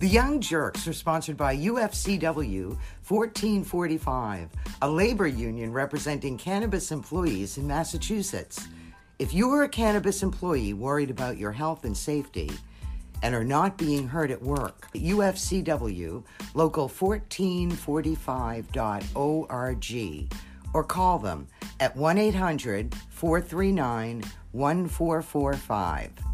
The Young Jerks are sponsored by UFCW 1445, a labor union representing cannabis employees in Massachusetts. If you are a cannabis employee worried about your health and safety and are not being heard at work, UFCW local 1445.org or call them at 1 800 439 1445.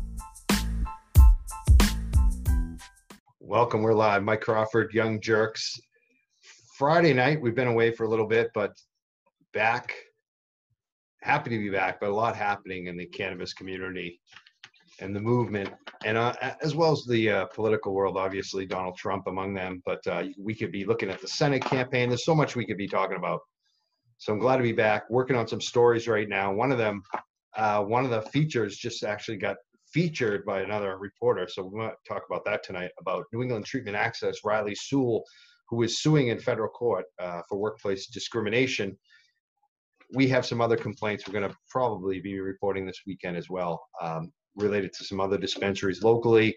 Welcome. We're live. Mike Crawford, Young Jerks. Friday night, we've been away for a little bit, but back. Happy to be back, but a lot happening in the cannabis community and the movement, and uh, as well as the uh, political world. Obviously, Donald Trump among them, but uh, we could be looking at the Senate campaign. There's so much we could be talking about. So I'm glad to be back, working on some stories right now. One of them, uh, one of the features just actually got featured by another reporter. So we might talk about that tonight about New England Treatment Access, Riley Sewell, who is suing in federal court uh, for workplace discrimination. We have some other complaints we're going to probably be reporting this weekend as well, um, related to some other dispensaries locally.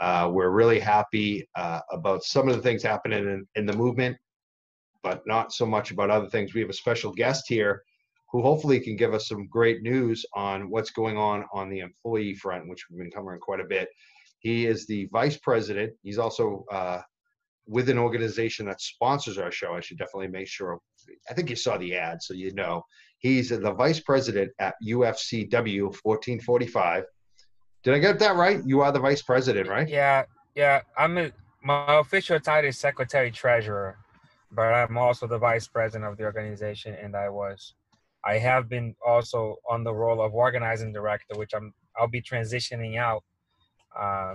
Uh, we're really happy uh, about some of the things happening in, in the movement, but not so much about other things. We have a special guest here who hopefully can give us some great news on what's going on on the employee front, which we've been covering quite a bit. He is the vice president. He's also uh, with an organization that sponsors our show. I should definitely make sure. I think you saw the ad, so you know. He's the vice president at UFCW 1445. Did I get that right? You are the vice president, right? Yeah, yeah. I'm a, my official title is secretary treasurer, but I'm also the vice president of the organization, and I was I have been also on the role of organizing director, which I'm I'll be transitioning out. Uh,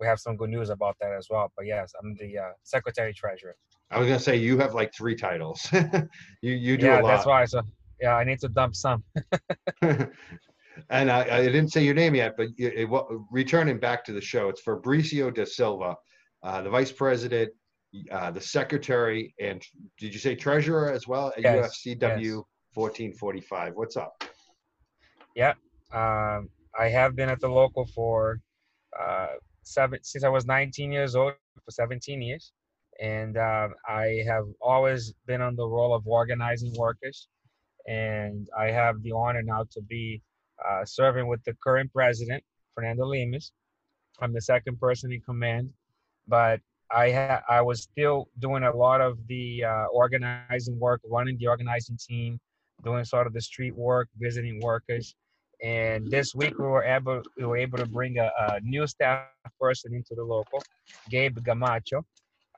we have some good news about that as well. But yes, I'm the uh, secretary treasurer. I was gonna say you have like three titles. you you do yeah, a lot. that's why. So yeah, I need to dump some. and I, I, didn't say your name yet, but it, it, returning back to the show, it's Fabricio da Silva, uh, the vice president, uh, the secretary, and did you say treasurer as well at yes, UFCW? Yes. 1445. What's up? Yeah, um, I have been at the local for uh, seven since I was 19 years old for 17 years, and uh, I have always been on the role of organizing workers, and I have the honor now to be uh, serving with the current president, Fernando Lemus. I'm the second person in command, but I ha- I was still doing a lot of the uh, organizing work, running the organizing team, doing sort of the street work, visiting workers. And this week we were able we were able to bring a, a new staff person into the local, Gabe Camacho,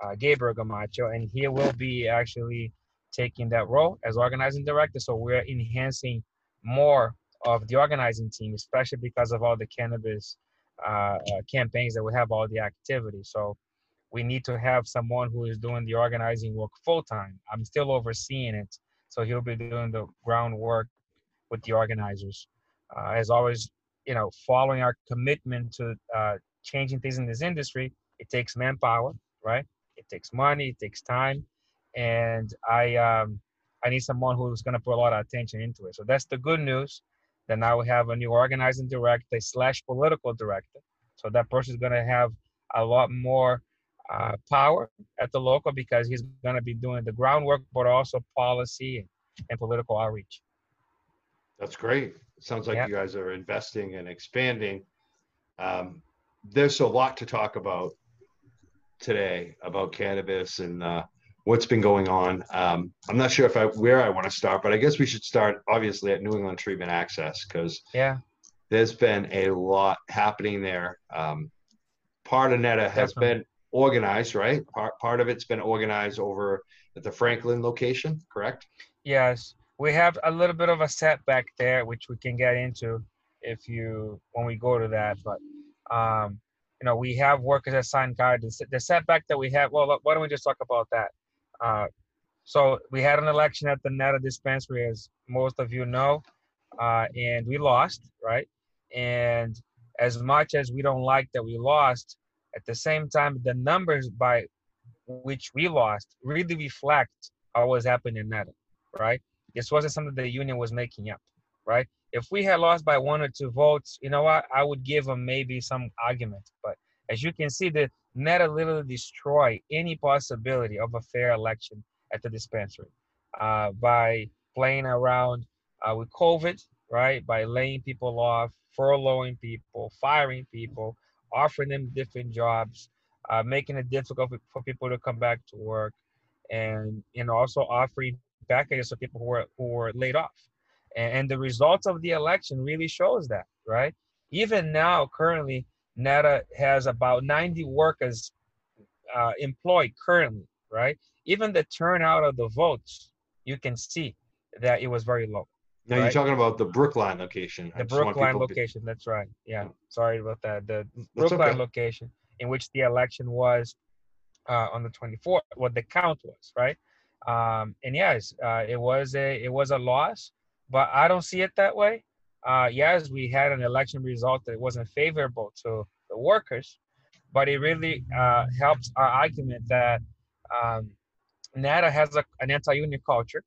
uh, Gabriel Camacho, and he will be actually taking that role as organizing director. So we're enhancing more of the organizing team, especially because of all the cannabis uh, uh, campaigns that we have, all the activities. So we need to have someone who is doing the organizing work full time. I'm still overseeing it, so he'll be doing the groundwork with the organizers. Uh, as always, you know, following our commitment to uh, changing things in this industry, it takes manpower, right? It takes money, it takes time, and I um, I need someone who's going to put a lot of attention into it. So that's the good news. That now we have a new organizing director slash political director. So that person is going to have a lot more uh, power at the local because he's going to be doing the groundwork, but also policy and, and political outreach. That's great. It sounds like you guys are investing and expanding. Um, there's a lot to talk about today about cannabis and uh, what's been going on. Um, I'm not sure if I where I want to start, but I guess we should start obviously at New England Treatment Access because yeah, there's been a lot happening there. Um, part of NETA has Definitely. been organized, right? Part, part of it's been organized over at the Franklin location, correct? Yes. We have a little bit of a setback there, which we can get into if you when we go to that. But um, you know, we have workers assigned guard. The, the setback that we have. Well, why don't we just talk about that? Uh, so we had an election at the NETA dispensary, as most of you know, uh, and we lost, right? And as much as we don't like that we lost, at the same time, the numbers by which we lost really reflect what was happening in NETA, right? This wasn't something the union was making up, right? If we had lost by one or two votes, you know what? I would give them maybe some argument. But as you can see, the NETA literally destroy any possibility of a fair election at the dispensary uh, by playing around uh, with COVID, right? By laying people off, furloughing people, firing people, offering them different jobs, uh, making it difficult for people to come back to work, and and also offering packages for people who were who were laid off. And, and the results of the election really shows that, right? Even now, currently, NETA has about 90 workers uh, employed currently, right? Even the turnout of the votes, you can see that it was very low. Now right? you're talking about the Brookline location. The Brookline location, that's right. Yeah, sorry about that. The Brookline okay. location in which the election was uh, on the 24th, what the count was, right? Um, and yes, uh, it was a it was a loss, but I don't see it that way. Uh, yes, we had an election result that wasn't favorable to the workers, but it really uh, helps our argument that um, NETA has a, an anti-union culture,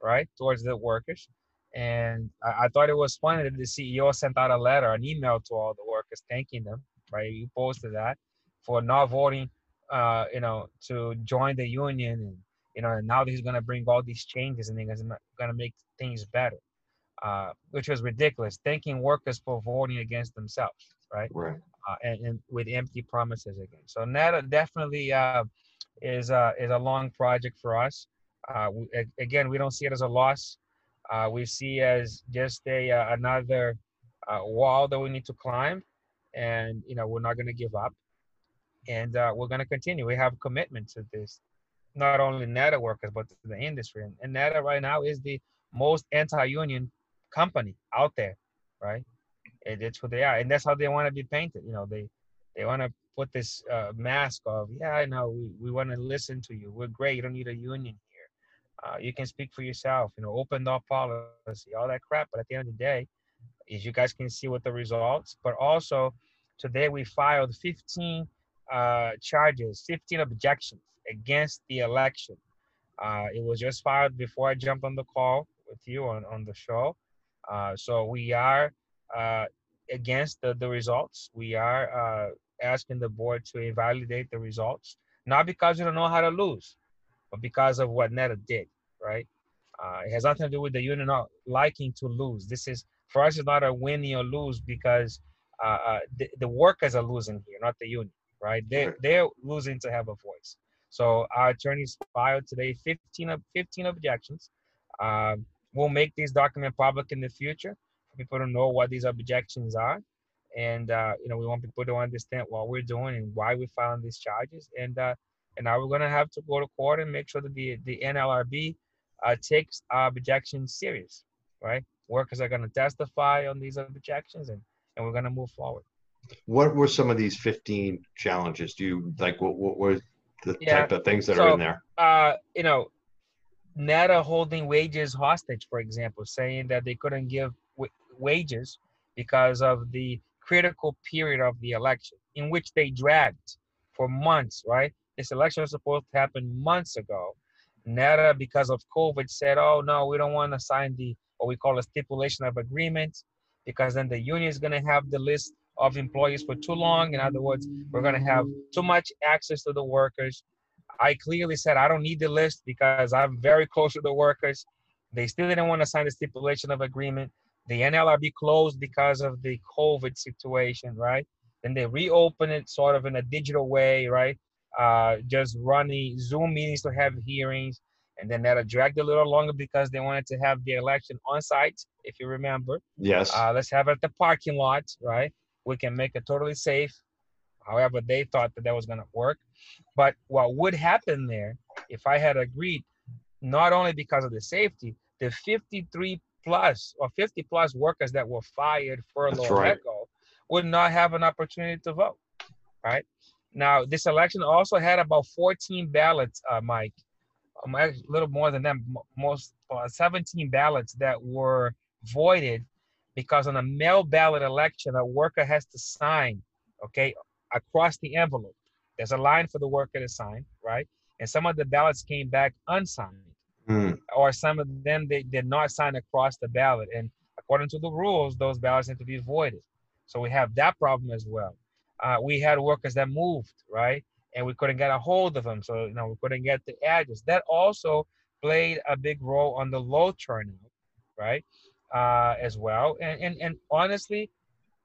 right, towards the workers. And I, I, thought it was funny that the CEO sent out a letter, an email to all the workers thanking them, right? He posted that for not voting, uh, you know, to join the union, and you know, and now he's going to bring all these changes and he's going to make things better, uh, which was ridiculous. Thanking workers for voting against themselves, right? Right. Uh, and, and, with empty promises again. So that definitely uh, is uh, is a long project for us. Uh, we, again, we don't see it as a loss. Uh, we see as just a uh, another uh, wall that we need to climb, and you know we're not going to give up, and uh, we're going to continue. We have commitment to this, not only NETA workers but to the industry. And, and NETA right now is the most anti-union company out there, right? It, it's who they are, and that's how they want to be painted. You know, they they want to put this uh, mask of, yeah, I know we, we want to listen to you. We're great. You don't need a union uh, you can speak for yourself, you know, open door policy, all that crap. But at the end of the day, is you guys can see what the results. But also, today we filed 15 uh, charges, 15 objections against the election. Uh, it was just filed before I jumped on the call with you on, on the show. Uh, so we are uh, against the, the results. We are uh, asking the board to invalidate the results, not because we don't know how to lose, but because of what NETA did, right? Uh, it has nothing to do with the union not liking to lose. This is for us. It's not a win or lose because uh, uh, the, the workers are losing here, not the union, right? They they're losing to have a voice. So our attorneys filed today 15 of 15 objections. Um, we'll make these document public in the future for people to know what these objections are, and uh, you know we want people to understand what we're doing and why we found these charges. And uh, and now we're going to have to go to court and make sure that the, the NLRB uh, takes our objections serious, right? Workers are going to testify on these objections and, and we're going to move forward. What were some of these 15 challenges? Do you like what, what were the yeah. type of things that so, are in there? Uh, you know, NETA holding wages hostage, for example, saying that they couldn't give w- wages because of the critical period of the election in which they dragged for months, right? This election was supposed to happen months ago. NETA, because of COVID, said, oh, no, we don't want to sign the what we call a stipulation of agreement because then the union is going to have the list of employees for too long. In other words, we're going to have too much access to the workers. I clearly said I don't need the list because I'm very close to the workers. They still didn't want to sign the stipulation of agreement. The NLRB closed because of the COVID situation, right? Then they reopened it sort of in a digital way, right? Uh, just running Zoom meetings to have hearings. And then that dragged a little longer because they wanted to have the election on site, if you remember. Yes. Uh, let's have it at the parking lot, right? We can make it totally safe. However, they thought that that was going to work. But what would happen there, if I had agreed, not only because of the safety, the 53 plus or 50 plus workers that were fired, furloughed, right. let go, would not have an opportunity to vote, right? Now, this election also had about 14 ballots, uh, Mike, um, a little more than that, most uh, 17 ballots that were voided because on a mail ballot election, a worker has to sign, okay, across the envelope. There's a line for the worker to sign, right? And some of the ballots came back unsigned, mm. or some of them they did not sign across the ballot. And according to the rules, those ballots need to be voided. So we have that problem as well uh, we had workers that moved, right? and we couldn't get a hold of them. So you know we couldn't get the address. That also played a big role on the low turnout, right? Uh, as well. And and and honestly,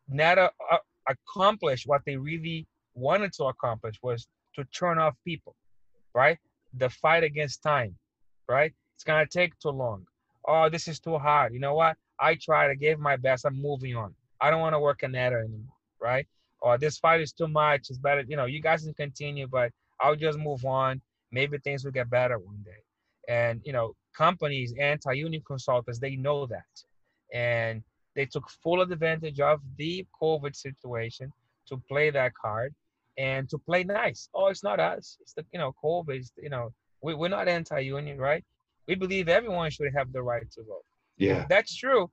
NETA uh, accomplished what they really wanted to accomplish was to turn off people, right? The fight against time, right? It's gonna take too long. Oh, this is too hard. You know what? I tried. I gave my best. I'm moving on. I don't want to work in NETA anymore, right? Or this fight is too much. It's better. You know, you guys can continue, but I'll just move on. Maybe things will get better one day. And you know, companies, anti-union consultants, they know that, and they took full advantage of the COVID situation to play that card and to play nice. Oh, it's not us. It's the you know COVID. You know, we, we're not anti-union, right? We believe everyone should have the right to vote. Yeah, that's true.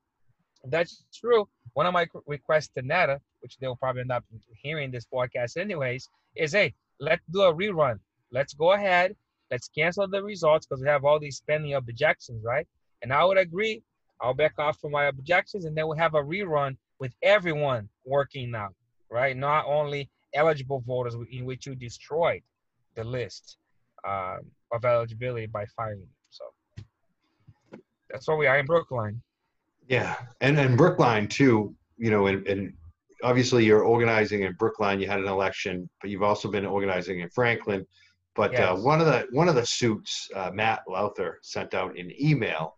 That's true. One of my requests to NETA, which they'll probably end up hearing this podcast anyways, is hey, let's do a rerun. Let's go ahead. Let's cancel the results because we have all these pending objections, right? And I would agree. I'll back off from my objections, and then we'll have a rerun with everyone working now, right? Not only eligible voters in which you destroyed the list um, of eligibility by firing. So that's where we are in Brookline. yeah, and and Brookline too. You know, and, and obviously you're organizing in Brookline. You had an election, but you've also been organizing in Franklin. But uh, one of the one of the suits, uh, Matt Lowther sent out an email.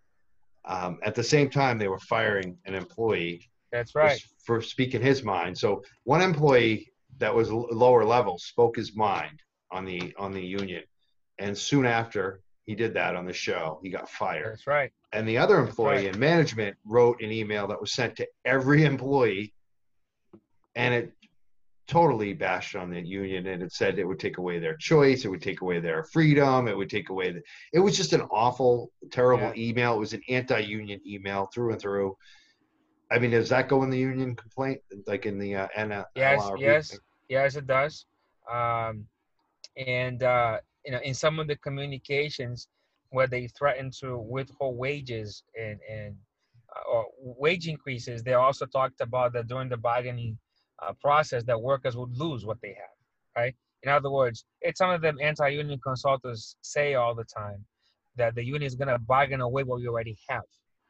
Um, at the same time, they were firing an employee That's right. for speaking his mind. So one employee that was l- lower level spoke his mind on the on the union, and soon after he did that on the show, he got fired. That's right. And the other employee right. in management wrote an email that was sent to every employee, and it totally bashed on the union. And it said it would take away their choice, it would take away their freedom, it would take away the. It was just an awful, terrible email. It was an anti-union email through and through. I mean, does that go in the union complaint, like in the uh, N- Yes, LRB? yes, yes, it does. Um, and uh, you know, in some of the communications where they threaten to withhold wages and and uh, or wage increases, they also talked about that during the bargaining uh, process that workers would lose what they have. Right. In other words, it's some of them anti-union consultants say all the time that the union is going to bargain away what we already have.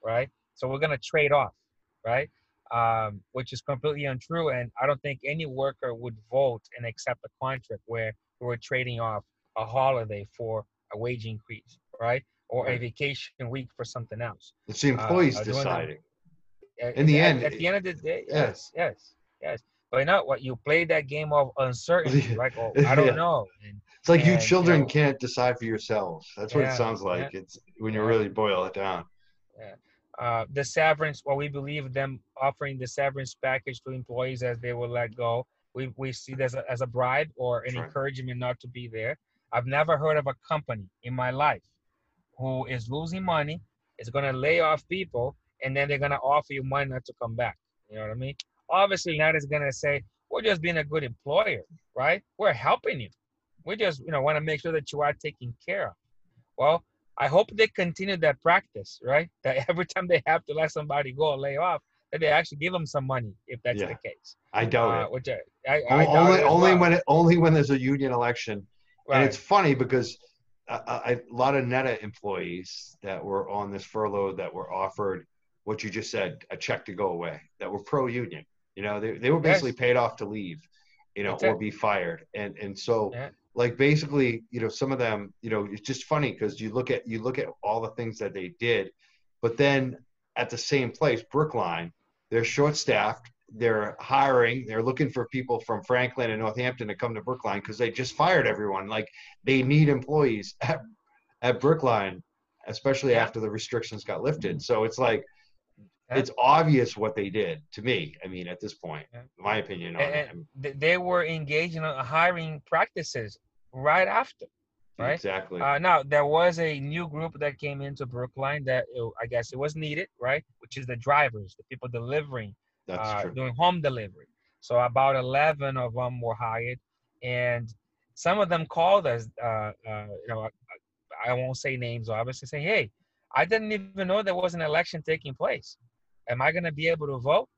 Right. So we're going to trade off. Right um, which is completely untrue. And I don't think any worker would vote and accept a contract where we're trading off a holiday for a wage increase, right? Or a vacation week for something else. It's the employees uh, deciding. At- In the at- end, at the end of the day, yes, yes, yes. But you know what? You play that game of uncertainty, right? Oh, I don't Yeah. know. And It's like you and, you children know- can't decide for yourselves. That's what Yeah, it sounds like. yeah. It's when you really boil it down. uh, the severance, well, we believe them offering the severance package to employees as they will let go. We, we see this as a, as a bribe or an Sure. encouragement not to be there. I've never heard of a company in my life who is losing money, is going to lay off people, and then they're going to offer you money not to come back. You know what I mean? Obviously, that is going to say, we're just being a good employer, right? We're helping you. We just, you know, want to make sure that you are taken care of. Well, I hope they continue that practice, right? That every time they have to let somebody go or lay off, that they actually give them some money if that's Yeah. the case. I doubt Uh, it. which I, I, I only only well. when it, only when there's a union election, right. and it's funny because a, a lot of Neta employees that were on this furlough that were offered what you just said, a check to go away, that were pro-union. You know, they, they were basically paid off to leave, you know, or be fired, and and so. Yeah. Like basically, you know, some of them, you know, it's just funny because you look at you look at all the things that they did, but then at the same place, Brookline, they're short-staffed. They're hiring. They're looking for people from Franklin and Northampton to come to Brookline because they just fired everyone. Like they need employees at, at Brookline, especially after the restrictions got lifted. So it's like. It's obvious what they did to me. I mean, at this point, my opinion on and, it. and they were engaged in uh, hiring practices right after. right? Exactly. Uh, now there was a new group that came into Brookline that uh, I guess it was needed, right? Which is the drivers, the people delivering, That's uh, true. doing home delivery. So about eleven of them were hired, and some of them called us. Uh, uh, you know, I, I won't say names, obviously, saying, "Hey, I didn't even know there was an election taking place. Am I going to be able to vote?"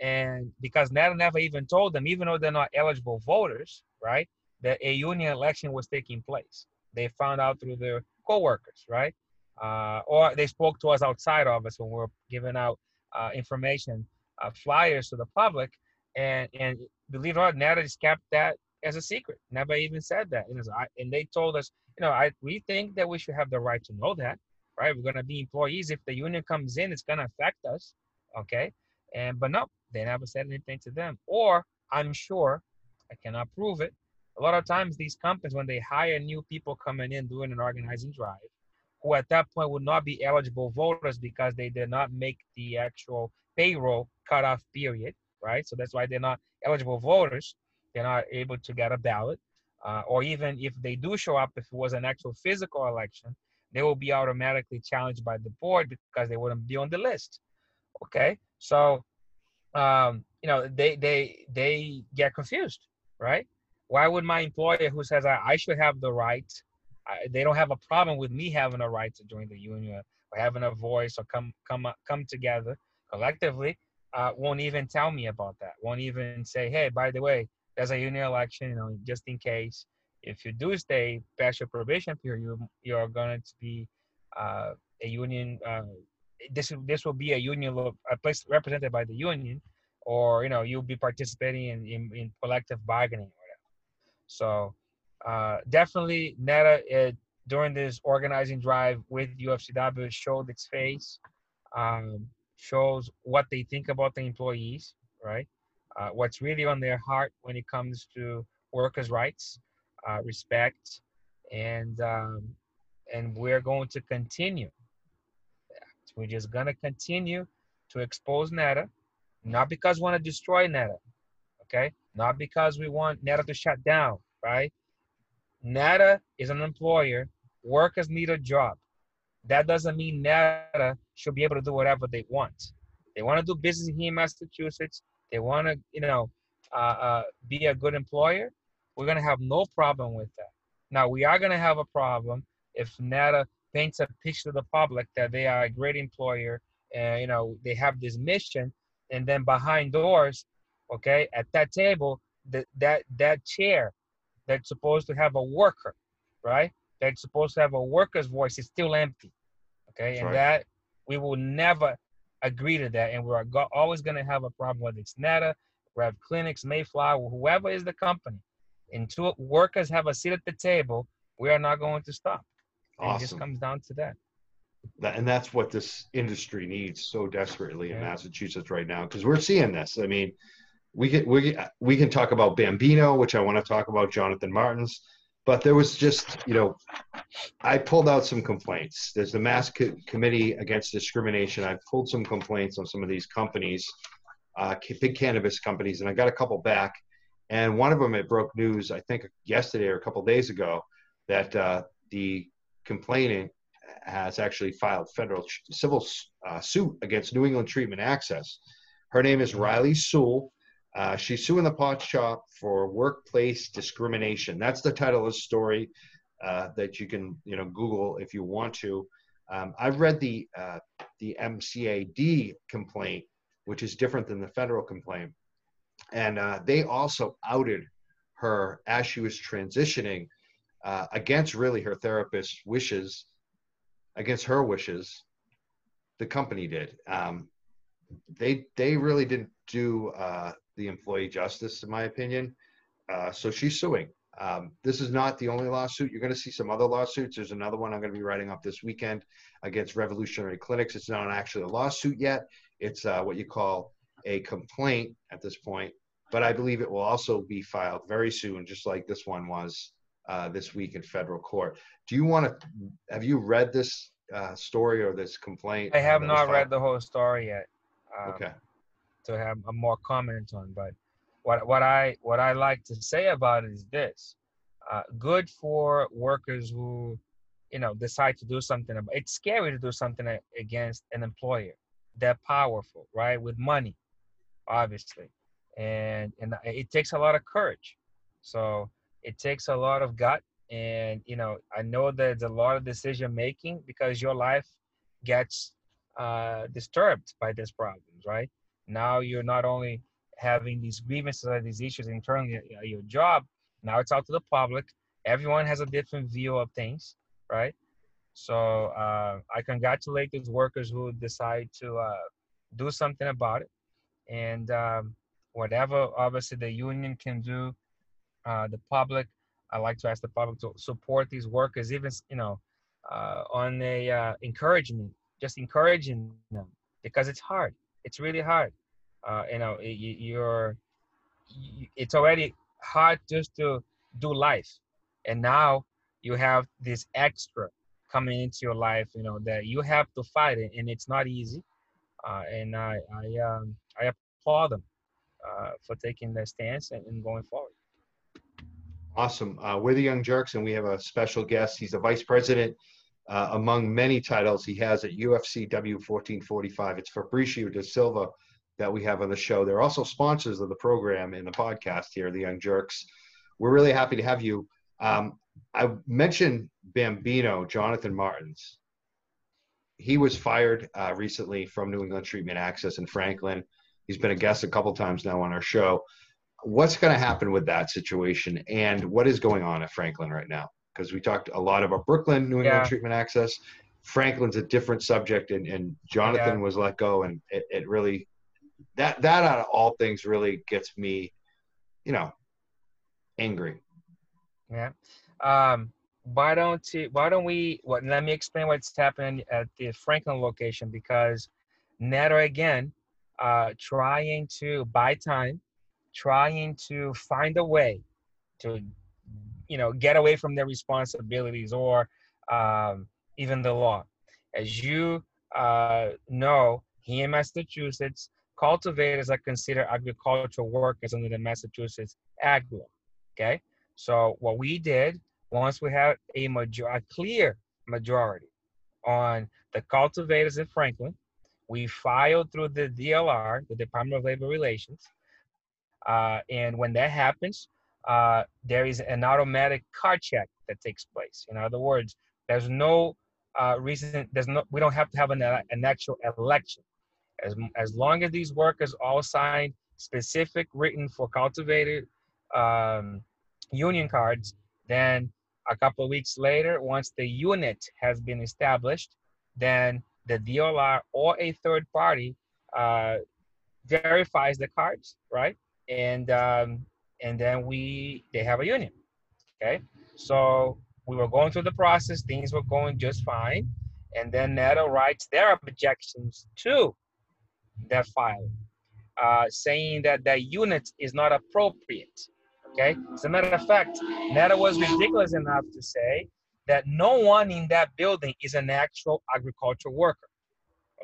And because NETA never even told them, even though they're not eligible voters, right? that a union election was taking place. They found out through their coworkers, right? Uh, or they spoke to us outside of us when we were giving out uh, information, uh, flyers to the public, and and believe it or not, NETA just kept that as a secret. Never even said that. And, I, and they told us, you know, I we think that we should have the right to know that, right? We're gonna be employees. If the union comes in, it's gonna affect us, okay? And but no, they never said anything to them. Or I'm sure, I cannot prove it. A lot of times, these companies, when they hire new people coming in doing an organizing drive, who at that point would not be eligible voters because they did not make the actual payroll cutoff period, right? So that's why they're not eligible voters. They're not able to get a ballot. Uh, or even if they do show up, if it was an actual physical election, they will be automatically challenged by the board because they wouldn't be on the list. Okay, so um, you know they they they get confused, right? Why would my employer, who says I, I should have the right, I, they don't have a problem with me having a right to join the union or having a voice or come come come together collectively, uh, won't even tell me about that. Won't even say, hey, by the way, there's a union election, you know, just in case. If you do stay past your probation period, you, you're going to be uh, a union. Uh, this this will be a union, a place represented by the union, or you know, you'll be participating in in, in collective bargaining or whatever. So uh, definitely, NETA it, during this organizing drive with UFCW showed its face, um, shows what they think about the employees, right? uh, what's really on their heart when it comes to workers' rights, uh, respect, and um, and we're going to continue. We're just gonna continue to expose NETA, not because we want to destroy NETA, okay? Not because we want NETA to shut down, right? NETA is an employer. Workers need a job. That doesn't mean NETA should be able to do whatever they want. They want to do business here in Massachusetts they want to, you know, uh, uh, be a good employer, we're to have no problem with that. Now, we are to have a problem if NETA paints a picture to the public that they are a great employer and, you know, they have this mission, and then behind doors, okay, at that table, that that that chair that's supposed to have a worker, right? That's supposed to have a worker's voice is still empty, okay, that's and right. that we will never agree to that, and we're go- always going to have a problem whether it's NETA, Rev Clinics, Mayflower, whoever is the company. Until workers have a seat at the table, we are not going to stop. Awesome. It just comes down to that. that. And that's what this industry needs so desperately in Massachusetts right now, because we're seeing this. I mean, we can we we can talk about Bambino, which I want to talk about Jonathan Martins, but there was just you know I pulled out some complaints. There's the Mass Co- Committee Against Discrimination. I pulled some complaints on some of these companies, uh, big cannabis companies, and I got a couple back. And one of them, it broke news, I think yesterday or a couple days ago, that uh, the complainant has actually filed federal civil uh, suit against New England Treatment Access. Her name is Riley Sewell. Uh, she's suing the pot shop for workplace discrimination. That's the title of the story uh, that you can you know Google if you want to. Um, I've read the uh, the MCAD complaint, which is different than the federal complaint, and uh, they also outed her as she was transitioning uh, against really her therapist's wishes, against her wishes. The company did. Um, they they really didn't do uh, the employee justice, in my opinion. Uh, so she's suing. Um, this is not the only lawsuit. You're going to see some other lawsuits. There's another one I'm going to be writing up this weekend against Revolutionary Clinics. It's not actually a lawsuit yet. It's uh, what you call a complaint at this point. But I believe it will also be filed very soon, just like this one was uh, this week in federal court. Do you want to? Have you read this uh, story or this complaint? I have not read the whole story yet. Um, okay. To have a more comment on, but what what I what I like to say about it is this: uh, good for workers who, you know, decide to do something. About, it's scary to do something against an employer. They're powerful, right? With money, obviously, and and it takes a lot of courage. So it takes a lot of gut, and you know, I know there's a lot of decision making because your life gets uh, disturbed by these problems, right? Now you're not only having these grievances or these issues internally at your job, Now it's out to the public. Everyone has a different view of things, right? So uh, I congratulate those workers who decide to uh, do something about it. And um, whatever, obviously, the union can do, uh, the public, I like to ask the public to support these workers, even, you know, uh, on a uh, encouragement, just encouraging them because it's hard. It's really hard. Uh, you know, you're, it's already hard just to do life. And now you have this extra coming into your life, you know, that you have to fight it, and it's not easy. Uh, and I I um, I applaud them uh, for taking that stance and, and going forward. Awesome. Uh, we're the Young Jerks, and we have a special guest. He's a vice president uh, among many titles he has at UFCW 1445. It's Fabricio da Silva that we have on the show. They're also sponsors of the program and the podcast here, the Young Jerks. We're really happy to have you. Um, I mentioned Bambino, Jonathan Martins. He was fired uh, recently from New England Treatment Access in Franklin. He's been a guest a couple times now on our show. What's going to happen with that situation, and what is going on at Franklin right now? Because we talked a lot about Brookline, New England yeah. Treatment Access. Franklin's a different subject, and, and Jonathan yeah. was let go, and it, it really that that out of all things really gets me, you know, angry. Yeah. Um, why don't you, why don't we what let me explain what's happening at the Franklin location because NETA again uh trying to buy time, trying to find a way to you know get away from their responsibilities or um, even the law. As you uh, know, here in Massachusetts, cultivators are considered agricultural workers under the Massachusetts Ag Law. Okay, so what we did once we had a major, a clear majority on the cultivators in Franklin, we filed through the DLR, the Department of Labor Relations, uh, and when that happens, uh, there is an automatic card check that takes place. In other words, there's no uh, reason, there's no, we don't have to have an, an actual election. As, as long as these workers all sign specific written for cultivated um, union cards, then a couple of weeks later, once the unit has been established, then the DLR or a third party uh, verifies the cards, right? And um, and then we they have a union. Okay, so we were going through the process, things were going just fine, and then NETA writes their objections to that file, uh, saying that that unit is not appropriate Okay. As a matter of fact, NETA was ridiculous enough to say that no one in that building is an actual agricultural worker.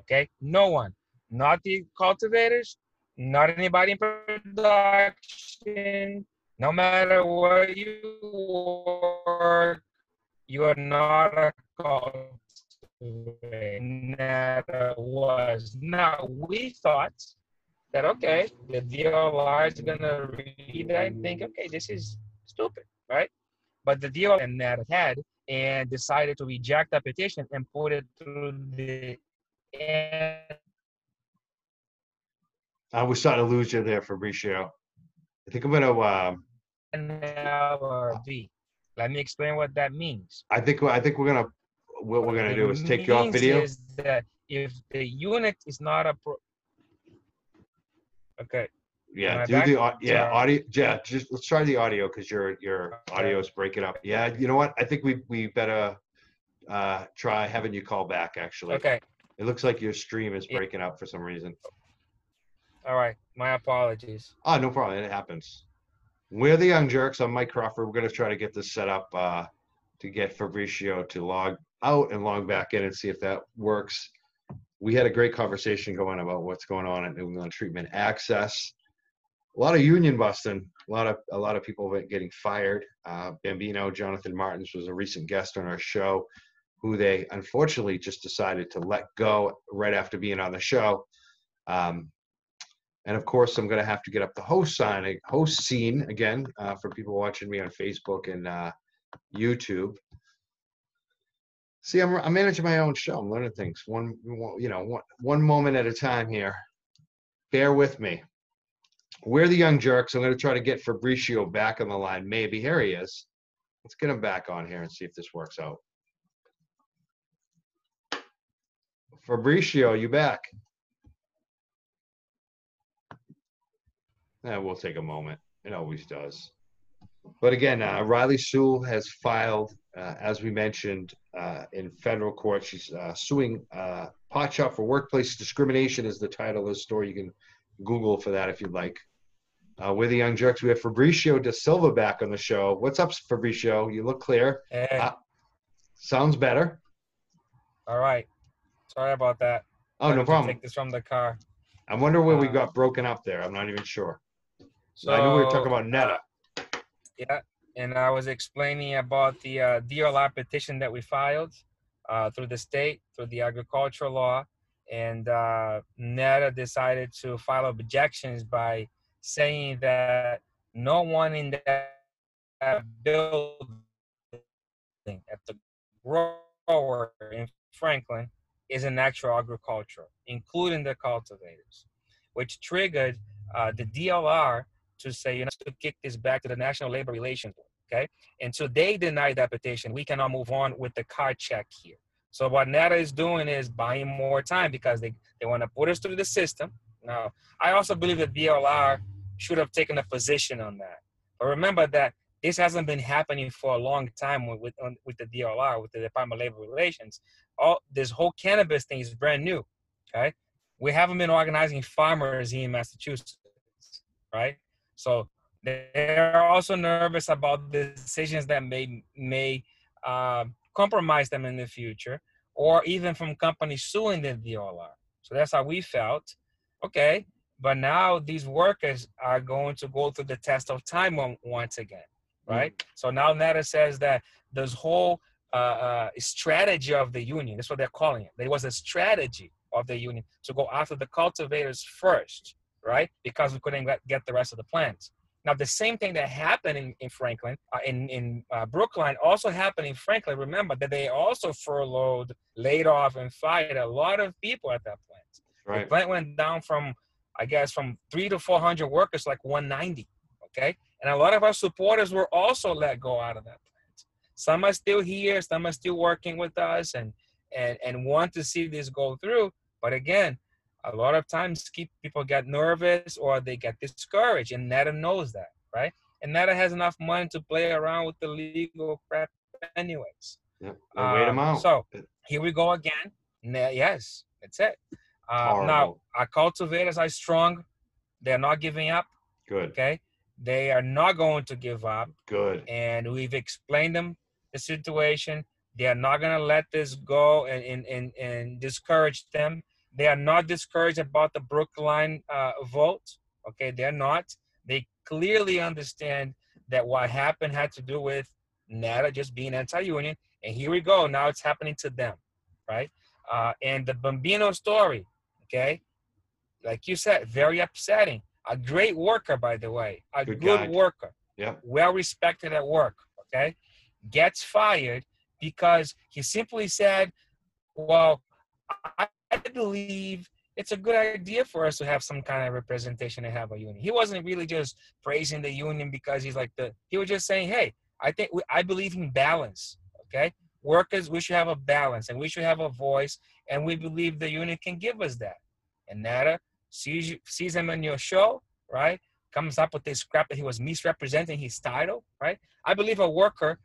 Okay. No one. Not the cultivators, not anybody in production. No matter where you work, you are not a cultivator. NETA was. Now, we thought that okay, the DLR is gonna read that and think, okay, this is stupid, right? But the DLR and that had and decided to reject the petition and put it through the I was starting to lose you there, Fabricio. I think I'm gonna uh, NLRB. Let me explain what that means. I think I think we're gonna what we're gonna do is take you off video. Is that if the unit is not a pro- Okay. Yeah, do the yeah audio. Yeah, just let's try the audio because your your audio is breaking up. Yeah, you know what? I think we we better uh try having you call back. Actually. Okay. It looks like your stream is breaking up for some reason. All right, my apologies. Oh, no problem. It happens. We're the Young Jerks. I'm Mike Crawford. We're going to try to get this set up uh, to get Fabricio to log out and log back in and see if that works we had a great conversation going about what's going on at New England Treatment Access. A lot of union busting, a lot of a lot of people getting fired. Uh, Bambino, Jonathan Martins was a recent guest on our show, who they unfortunately just decided to let go right after being on the show. Um, and of course, I'm going to have to get up the host sign, host scene again uh, for people watching me on Facebook and uh, YouTube. See, I'm, I'm managing my own show. I'm learning things one, you know, one, one moment at a time here. Bear with me. we're the young jerks. I'm going to try to get Fabricio back on the line. Maybe here he is. Let's get him back on here and see if this works out. Fabricio, you back? Yeah, we'll take a moment. It always does. But again, uh, Riley Sewell has filed, uh, as we mentioned, uh, in federal court. She's uh, suing uh, Pot Shop for workplace discrimination. Is the title of the story? You can Google for that if you'd like. Uh, we're the Young Jerks. We have Fabricio da Silva back on the show. What's up, Fabricio? You look clear. Hey, Uh, sounds better. all right. Sorry about that. Oh, no problem. Take this from the car. I wonder where we got broken up there. I'm not even sure. So I knew we were talking about NETA. uh, yeah, and I was explaining about the uh, DLR petition that we filed uh, through the state, through the agricultural law, and uh, NETA decided to file objections by saying that no one in that building at the grower in Franklin is an actual agricultural, including the cultivators, which triggered uh, the DLR to say, you know, to kick this back to the National Labor Relations Board. Okay. And so they denied that petition. We cannot move on with the card check here. So what NETA is doing is buying more time because they, they want to put us through the system. Now, I also believe that DLR should have taken a position on that. But remember that this hasn't been happening for a long time with with, with the DLR, with the Department of Labor Relations. All this whole cannabis thing is brand new. Okay, we haven't been organizing farmers in Massachusetts, right? So they're also nervous about the decisions that may may uh, compromise them in the future, or even from companies suing the DLR. So that's how we felt. Okay, but now these workers are going to go through the test of time on- once again, right? So now NETA says that this whole uh, uh, strategy of the union, that's what they're calling it. There was a strategy of the union to go after the cultivators first, right? Because we couldn't get- the rest of the plants. Now, the same thing that happened in, in Franklin, uh, in, in uh, Brookline, also happened in Franklin. Remember that they also furloughed, laid off, and fired a lot of people at that plant. The plant went down from, I guess, from three to 400 workers, like 190. Okay. And a lot of our supporters were also let go out of that plant. Some are still here, some are still working with us and, and, and want to see this go through. But again, a lot of times people get nervous or they get discouraged, and NETA knows that, right? And NETA has enough money to play around with the legal crap, anyways. We'll wait him Uh, out. So here we go again. Yes, that's it. Uh, now our cultivators are strong. They're not giving up. Good. Okay, they are not going to give up, Good. and we've explained them the situation. They are not going to let this go and, and, and, and discourage them. They are not discouraged about the Brookline uh, vote. Okay, they're not. They clearly understand that what happened had to do with NETA just being anti-union, and here we go. Now it's happening to them, right? Uh, and the Bambino story, okay, like you said, very upsetting. A great worker, by the way, a Good good, worker, yeah, well respected at work, okay, gets fired because he simply said, "Well, I, I believe it's a good idea for us to have some kind of representation and have a union." He wasn't really just praising the union because he's like the. He was just saying, "Hey, I think we, I believe in balance. Okay, workers, we should have a balance and we should have a voice, and we believe the union can give us that." And NETA sees you, sees him on your show, right? Comes up with this crap that he was misrepresenting his title, right? I believe a worker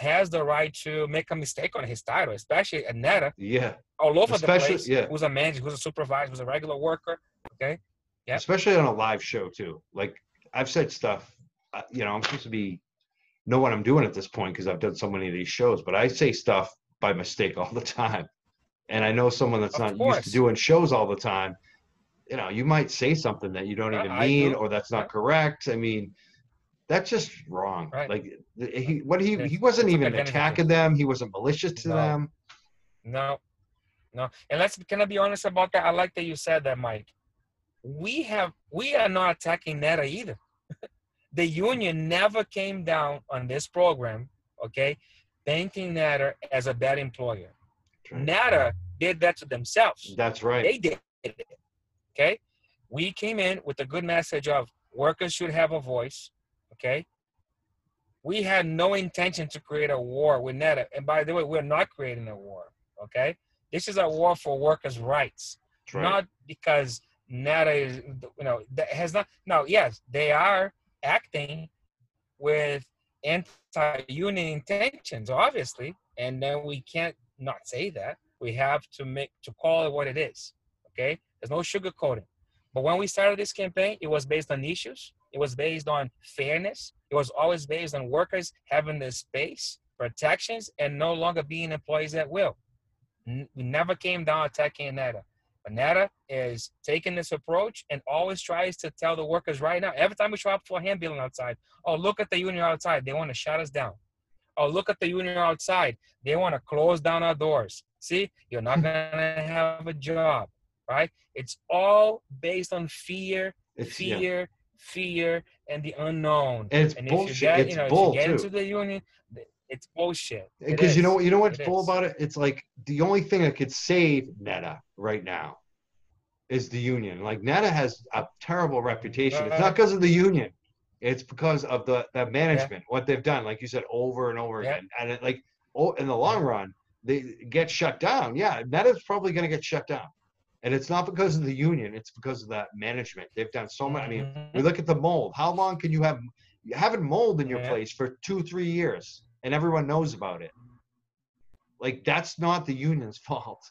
has the right to make a mistake on his title, especially a NETA Yeah. all over Especially- the place. yeah. Who's a manager, who's a supervisor, who's a regular worker. Okay. Yep. Especially on a live show too. Like I've said stuff. uh, You know, I'm supposed to be know what I'm doing at this point because I've done so many of these shows. But I say stuff by mistake all the time, and I know someone that's Of not used to doing shows all the time. You know, you might say something that you don't even I mean, do. or that's not correct. I mean, that's just wrong. Right. Like he, what he he wasn't It's even attacking them. He wasn't malicious to No. them. No, no. And let's can I be honest about that? I like that you said that, Mike. We have we are not attacking NETA either. the union never came down on this program, okay, painting NETA as a bad employer. NETA did that to themselves. That's right. They did it. Okay. We came in with a good message of workers should have a voice. Okay. We had no intention to create a war with NETA. And by the way, we're not creating a war. Okay. This is a war for workers' rights, Right. not because NETA is, you know, that has not. No, yes, they are acting with anti-union intentions, obviously, and then we can't not say that. We have to make to call it what it is. Okay, there's no sugarcoating. But when we started this campaign, it was based on issues. It was based on fairness. It was always based on workers having the space, protections, and no longer being employees at will. N- We never came down attacking NETA. But NETA is taking this approach and always tries to tell the workers right now. Every time we show up for a hand billing outside, oh, look at the union outside. They want to shut us down. Oh, look at the union outside. They want to close down our doors. See, you're not going to have a job, right? It's all based on fear, It's yeah. Fear, and the unknown. And it's and bullshit. if you get, it's you know, bull get too. into the union, it's bullshit. It Because you know is. you know what's It bull is. about it? It's like the only thing that could save NETA right now is the union. Like NETA has a terrible reputation. It's not uh-huh. because of the union. It's because of the the management, what they've done, like you said, over and over Yeah. again. And it like oh in the long run, they get shut down. Yeah, NETA's probably gonna get shut down. And it's not because of the union, it's because of that management. They've done so much. I mean, Mhm. we look at the mold. How long can you have having mold in your Yeah. place for two, three years, and everyone knows about it? Like that's not the union's fault.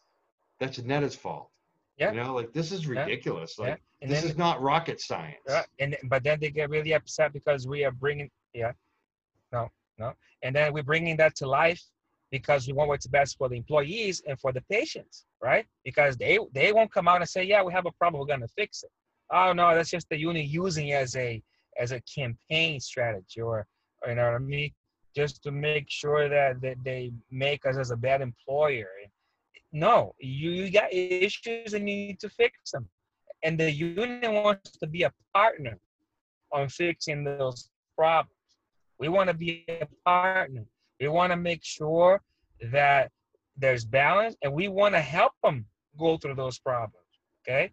That's NETA's fault. Yeah. You know, like this is ridiculous. Yeah. Like And this then is not rocket science. Right. And but then they get really upset because we are bringing yeah, no, no, and then we're bringing that to life because we want what's best for the employees and for the patients, right? Because they they won't come out and say, yeah, we have a problem, we're gonna fix it. Oh no, that's just the union using as a as a campaign strategy, or, or you know what I mean, just to make sure that, that they make us as a bad employer. No, you, you got issues and you need to fix them and the union wants to be a partner on fixing those problems. We want to be a partner. We want to make sure that there's balance and we want to help them go through those problems. Okay.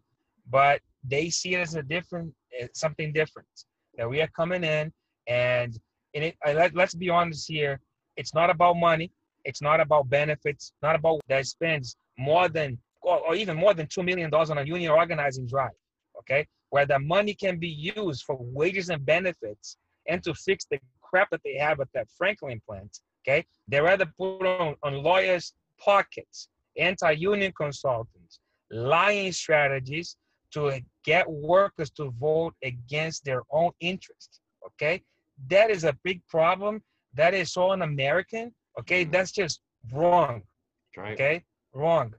But they see it as a different, eh, something different that we are coming in and in it, let, let's be honest here. It's not about money. It's not about benefits, not about that spends more than or, or even more than $2 million on a union organizing drive, okay? Where the money can be used for wages and benefits and to fix the crap that they have at that Franklin plant, okay? They rather put on, on lawyers' pockets, anti-union consultants, lying strategies to get workers to vote against their own interest, okay? That is a big problem. That is so un-American, okay? Mhm. That's just wrong, Right. okay? Wrong.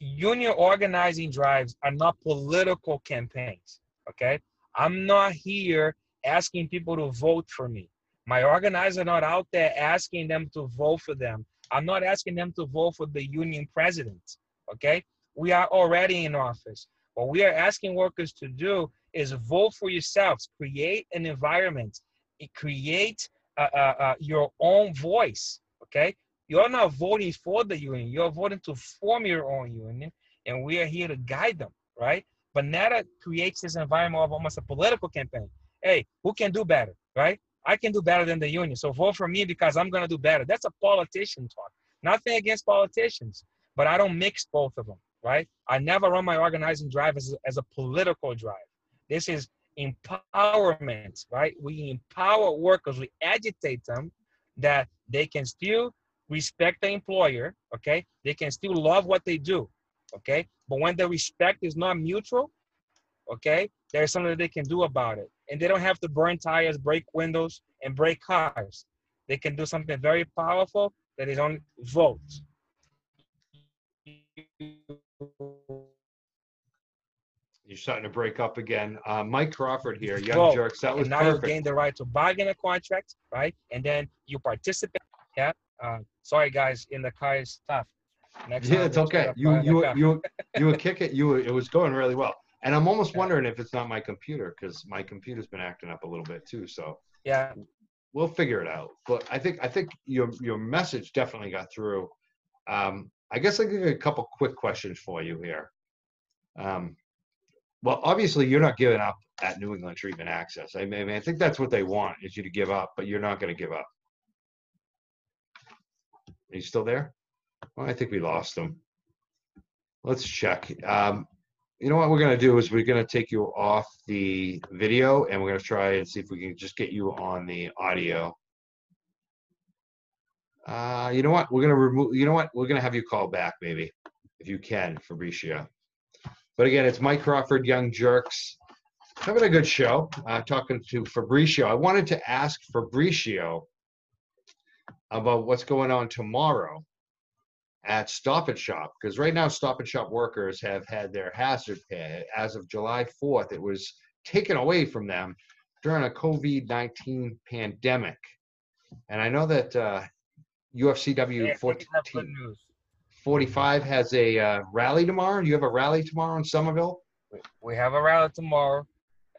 Union organizing drives are not political campaigns, okay? I'm not here asking people to vote for me. My organizers are not out there asking them to vote for them. I'm not asking them to vote for the union president, okay? We are already in office. What we are asking workers to do is vote for yourselves, create an environment, create uh, uh, uh, your own voice, okay? You're not voting for the union. You're voting to form your own union, and we are here to guide them, right? But NETA creates this environment of almost a political campaign. Hey, who can do better, right? I can do better than the union, so vote for me because I'm gonna do better. That's a politician talk. Nothing against politicians, but I don't mix both of them, right? I never run my organizing drive as as a political drive. This is empowerment, right? We empower workers, we agitate them that they can still respect the employer, okay? They can still love what they do, okay? But when the respect is not mutual, okay, there's something that they can do about it. And they don't have to burn tires, break windows, and break cars. They can do something very powerful that is on vote. You're starting to break up again. Uh, Mike Crawford here, Young Vote. Jerks. That was and now you perfect. gain the right to bargain a contract, right? And then you participate. Yeah. Uh, sorry, guys, in the car is tough. Next Yeah, it's okay. You the you you you were kicking. You were, it was going really well. And I'm almost wondering if it's not my computer because my computer's been acting up a little bit too. So Yeah. we'll figure it out. But I think I think your your message definitely got through. Um, I guess I give you a couple quick questions for you here. Um, well, obviously you're not giving up at New England Treatment Access. I mean, I think that's what they want is you to give up, but you're not going to give up. Are you still there? Well, I think we lost him. Let's check. Um, you know what we're going to do is we're going to take you off the video and we're going to try and see if we can just get you on the audio. Uh, you know what? We're going to remove, you know what? We're going to have you call back maybe if you can, Fabricio. But again, it's Mike Crawford, Young Jerks, Having a good show. Uh, talking to Fabricio. I wanted to ask Fabricio about what's going on tomorrow at Stop and Shop because right now Stop and Shop workers have had their hazard pay as of July 4th. It was taken away from them during a COVID 19 pandemic. And I know that uh, UFCW Yeah, 14, that's good news. 45 has a uh, rally tomorrow. You have a rally tomorrow in Somerville? We- We have a rally tomorrow.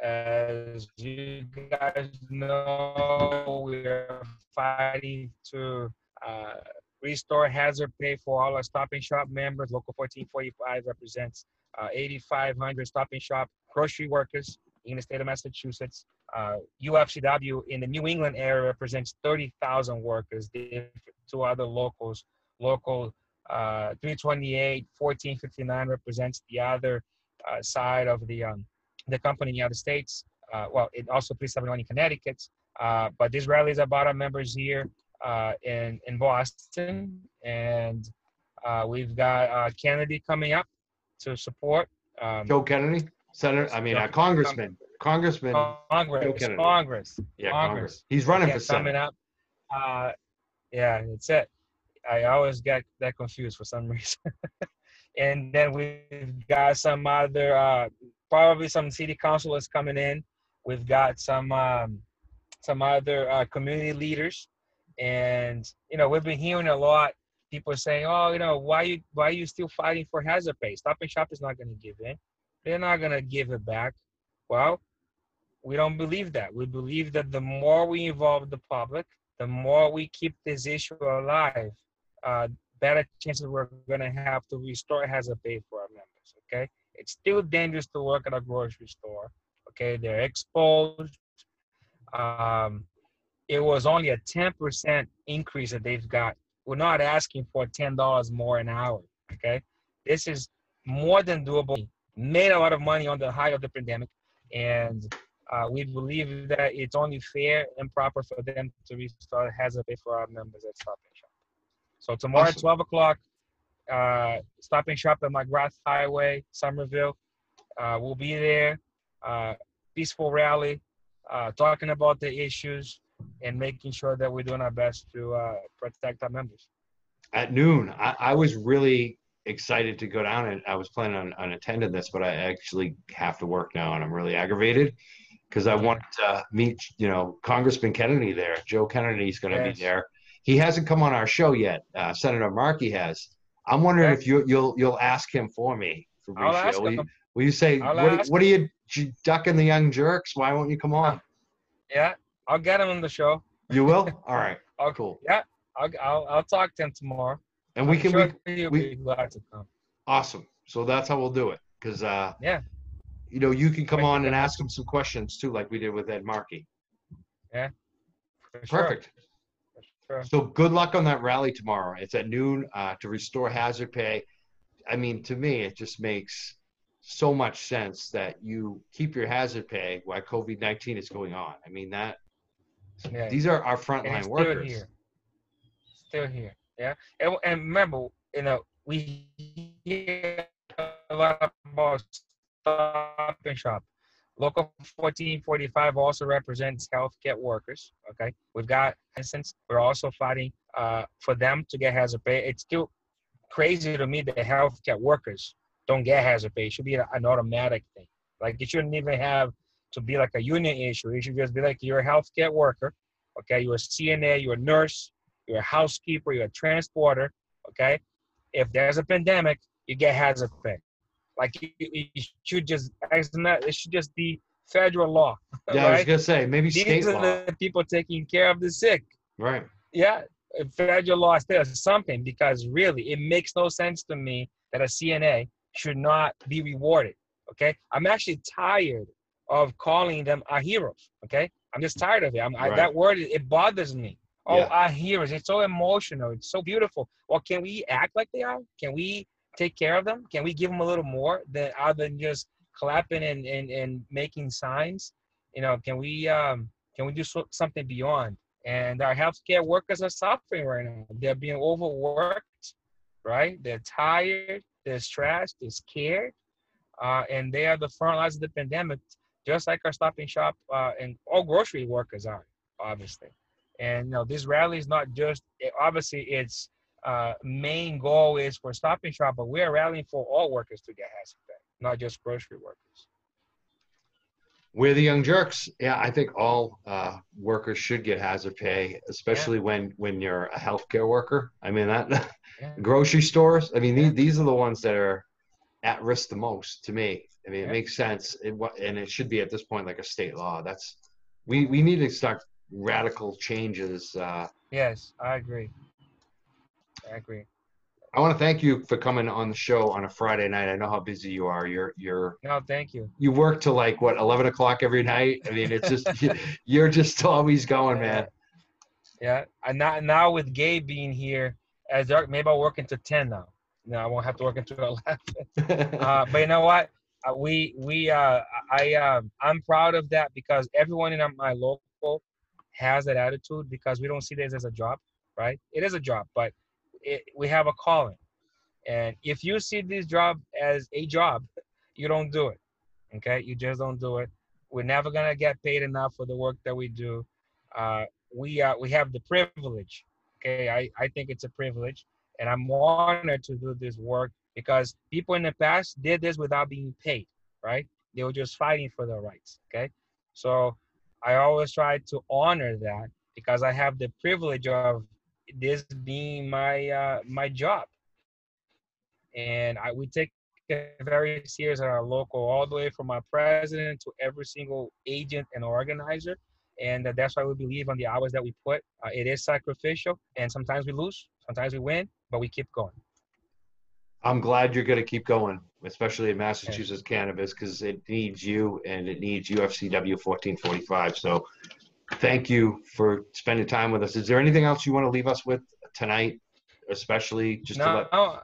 As you guys know, we are fighting to uh, restore hazard pay for all our Stop and Shop members. Local 1445 represents uh, 8,500 Stop and Shop grocery workers in the state of Massachusetts. Uh, UFCW in the New England area represents 30,000 workers. Two other locals, local uh, 328, 1459 represents the other uh, side of the um, the company in the United States. Uh, well, it also 371 in Connecticut. Uh, but this rally is about our members here uh, in in Boston, and uh, we've got uh, Kennedy coming up to support. Um, Joe Kennedy, Senator, I mean, uh, Congressman, Congressman, Congress. Congress, yeah, Congress. Congress. He's running yeah, for coming up. Uh, yeah, that's it. I always get that confused for some reason. and then we've got some other, uh, probably some city councilors coming in. We've got some um, some other uh, community leaders, and you know we've been hearing a lot. People saying, "Oh, you know, why you why are you still fighting for hazard pay? Stop and Shop is not going to give in. They're not going to give it back." Well, we don't believe that. We believe that the more we involve the public, the more we keep this issue alive, uh, better chances we're going to have to restore hazard pay for our members. Okay, it's still dangerous to work at a grocery store. Okay, they're exposed. Um, it was only a 10% increase that they've got. We're not asking for $10 more an hour. Okay, this is more than doable. Made a lot of money on the height of the pandemic, and uh, we believe that it's only fair and proper for them to restart hazard pay for our members at Stop and Shop. So tomorrow at 12 o'clock, uh, Stop and Shop at McGrath Highway, Somerville. Uh, we'll be there. Uh, peaceful rally, uh, talking about the issues and making sure that we're doing our best to uh, protect our members. At noon, I, I was really excited to go down and I was planning on, on attending this, but I actually have to work now and I'm really aggravated because I want to meet, you know, Congressman Kennedy there. Joe Kennedy's going to Yes. be there. He hasn't come on our show yet. Uh, Senator Markey has. I'm wondering Okay. if you, you'll you'll ask him for me. I'll ask Will you, him. will you say what, what are you, you ducking the young jerks? Why won't you come on? Yeah, I'll get him on the show. You will. All right. I'll, Cool. Yeah, I'll, I'll, I'll talk to him tomorrow. And we I'm can sure we, we- be glad to come. Awesome. So that's how we'll do it. Because uh, Yeah. you know, you can come on and ask him some questions too, like we did with Ed Markey. Sure, Perfect. sure. So good luck on that rally tomorrow. It's at noon uh, to restore hazard pay. I mean, to me, it just makes so much sense that you keep your hazard pay while COVID nineteen is going on. I mean that Yeah. these are our frontline still workers. here. Still here. Yeah. And, and remember, you know, we hear a lot about stop and shop. Local 1445 also represents healthcare workers. Okay. We've got, instance, we're also fighting uh, for them to get hazard pay. It's still crazy to me that healthcare workers don't get hazard pay. It should be an automatic thing. Like it shouldn't even have to be like a union issue. It should just be like you're a healthcare worker. Okay. You're a CNA, you're a nurse, you're a housekeeper, you're a transporter. Okay. If there's a pandemic, you get hazard pay. Like you, should just, it should just be federal law. Yeah, I was gonna say maybe state These are law. the people taking care of the sick. Right. Yeah, federal law says something because really it makes no sense to me that a CNA should not be rewarded. Okay, I'm actually tired of calling them our heroes. Okay, I'm just tired of it. I'm, right. I, that word it bothers me. Oh, yeah. our heroes. It's so emotional. It's so beautiful. Well, can we act like they are? Can we take care of them? Can we give them a little more than other than just clapping and, and, and making signs? You know, can we um can we do so, something beyond? And our healthcare workers are suffering right now. They're being overworked, right? They're tired, they're stressed, they're scared, uh, and they are the front lines of the pandemic, just like our Stop and Shop uh, and all grocery workers are, obviously. And you know, this rally is not just obviously its uh, main goal is for Stop and Shop, but we're rallying for all workers to get hazard pay, not just grocery workers. We're the young jerks. Yeah, I think all uh, workers should get hazard pay, especially yeah. when when you're a healthcare worker. I mean that yeah. grocery stores. I mean yeah. these, these are the ones that are at risk the most to me. I mean it makes sense. It, and it should be at this point like a state law. That's we we need to start radical changes. Uh, yes, I agree. I agree. I want to thank you for coming on the show on a Friday night. I know how busy you are. You're you're. No, thank you. You work till like what eleven o'clock every night. I mean, it's just you're just always going, man. Yeah, and now now with Gabe being here, as dark, maybe I'll work until ten now. No, I won't have to work until eleven. uh, but you know what? Uh, we we uh I um I'm proud of that because everyone in my local has that attitude because we don't see this as a job, right? It is a job, but it, we have a calling. And if you see this job as a job, you don't do it. Okay, you just don't do it. We're never gonna get paid enough for the work that we do. Uh, we uh, we have the privilege. Okay, I, I think it's a privilege, and I'm honored to do this work because people in the past did this without being paid. Right? They were just fighting for their rights. Okay, so I always try to honor that because I have the privilege of this being my uh, my job, and I we take it very serious at our local, all the way from our president to every single agent and organizer, and uh, that's why we believe on the hours that we put. Uh, it is sacrificial, and sometimes we lose, sometimes we win, but we keep going. I'm glad you're going to keep going, especially in Massachusetts cannabis, because it needs you and it needs UFCW 1445. So thank you for spending time with us. Is there anything else you want to leave us with tonight, especially just no, to let? No,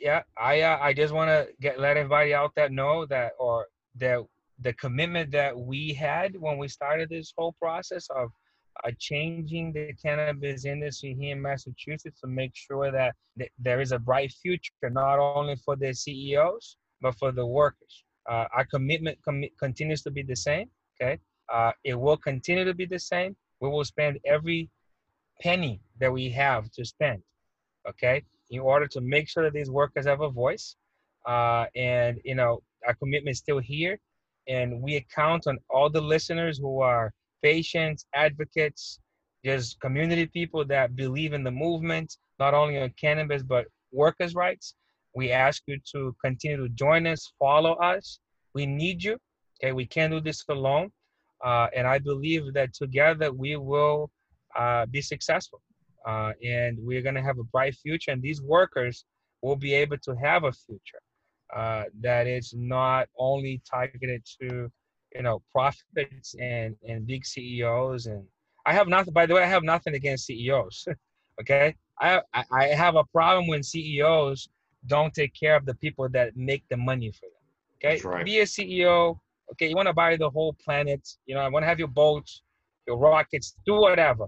yeah, I uh, I just want to get let everybody out that know that or that the commitment that we had when we started this whole process of uh, changing the cannabis industry here in Massachusetts to make sure that th- there is a bright future not only for the CEOs but for the workers. Uh, our commitment com- continues to be the same. Okay, uh, it will continue to be the same. We will spend every penny that we have to spend, okay, in order to make sure that these workers have a voice. Uh, and, you know, our commitment is still here. And we count on all the listeners who are patients, advocates, just community people that believe in the movement, not only on cannabis, but workers' rights. We ask you to continue to join us, follow us. We need you. Okay, we can't do this alone. Uh, and I believe that together we will uh, be successful. Uh, and we're going to have a bright future. And these workers will be able to have a future uh, that is not only targeted to, you know, profits and, and big CEOs. And I have nothing, by the way, I have nothing against CEOs. okay. I, I have a problem when CEOs don't take care of the people that make the money for them. Okay. Right. Be a CEO, Okay, you want to buy the whole planet. You know, I want to have your boats, your rockets, do whatever.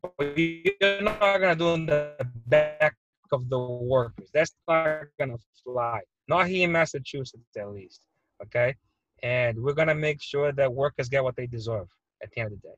But you're not gonna do in the back of the workers. That's not gonna fly. Not here in Massachusetts, at least. Okay, and we're gonna make sure that workers get what they deserve at the end of the day.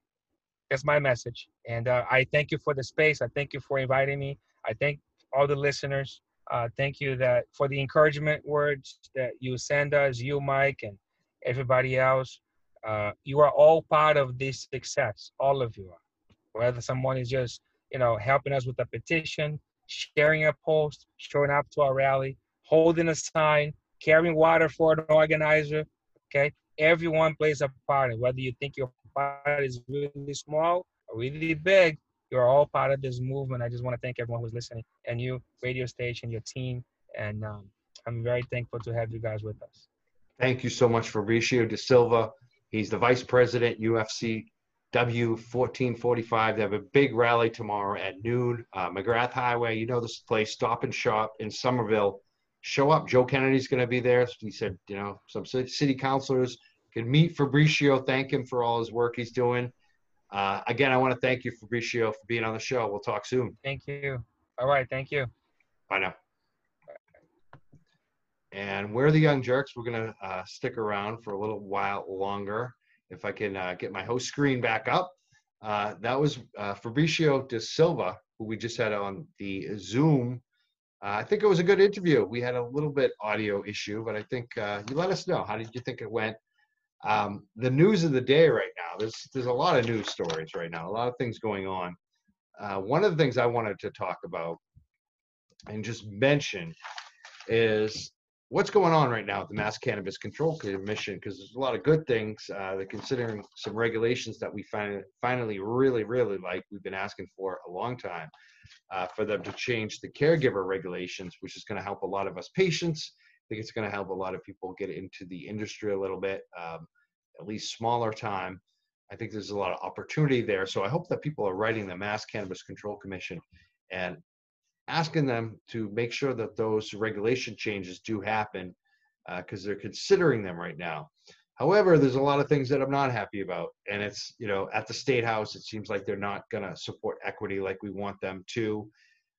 That's my message. And uh, I thank you for the space. I thank you for inviting me. I thank all the listeners. Uh, thank you that for the encouragement words that you send us, you, Mike, and everybody else. Uh, you are all part of this success. All of you are. Whether someone is just, you know, helping us with a petition, sharing a post, showing up to our rally, holding a sign, carrying water for an organizer. Okay, everyone plays a part. Whether you think your part is really small or really big, you're all part of this movement. I just want to thank everyone who's listening and you, radio station, your team, and um, I'm very thankful to have you guys with us. Thank you so much, Fabricio DaSilva. He's the vice president, UFCW 1445. They have a big rally tomorrow at noon. Uh, McGrath Highway, you know this place, Stop and Shop in Somerville. Show up. Joe Kennedy's going to be there. He said, you know, some city councilors can meet Fabricio, thank him for all his work he's doing. Uh, again, I want to thank you, Fabricio, for being on the show. We'll talk soon. Thank you. All right. Thank you. Bye now. And we're the Young Jerks. We're going to uh, stick around for a little while longer. If I can uh, get my host screen back up. Uh, that was uh, Fabricio DaSilva, who we just had on the Zoom. Uh, I think it was a good interview. We had a little bit audio issue, but I think uh, you let us know. How did you think it went? Um, the news of the day right now. There's there's a lot of news stories right now. A lot of things going on. one of the things I wanted to talk about and just mention is what's going on right now with the Mass Cannabis Control Commission because there's a lot of good things. Uh, they're considering some regulations that we find, finally really, really like. We've been asking for a long time uh, for them to change the caregiver regulations, which is going to help a lot of us patients. I think it's going to help a lot of people get into the industry a little bit, um, at least smaller time. I think there's a lot of opportunity there. So I hope that people are writing the Mass Cannabis Control Commission and asking them to make sure that those regulation changes do happen because uh, they're considering them right now. However, there's a lot of things that I'm not happy about. And it's, you know, at the State House, it seems like they're not going to support equity like we want them to.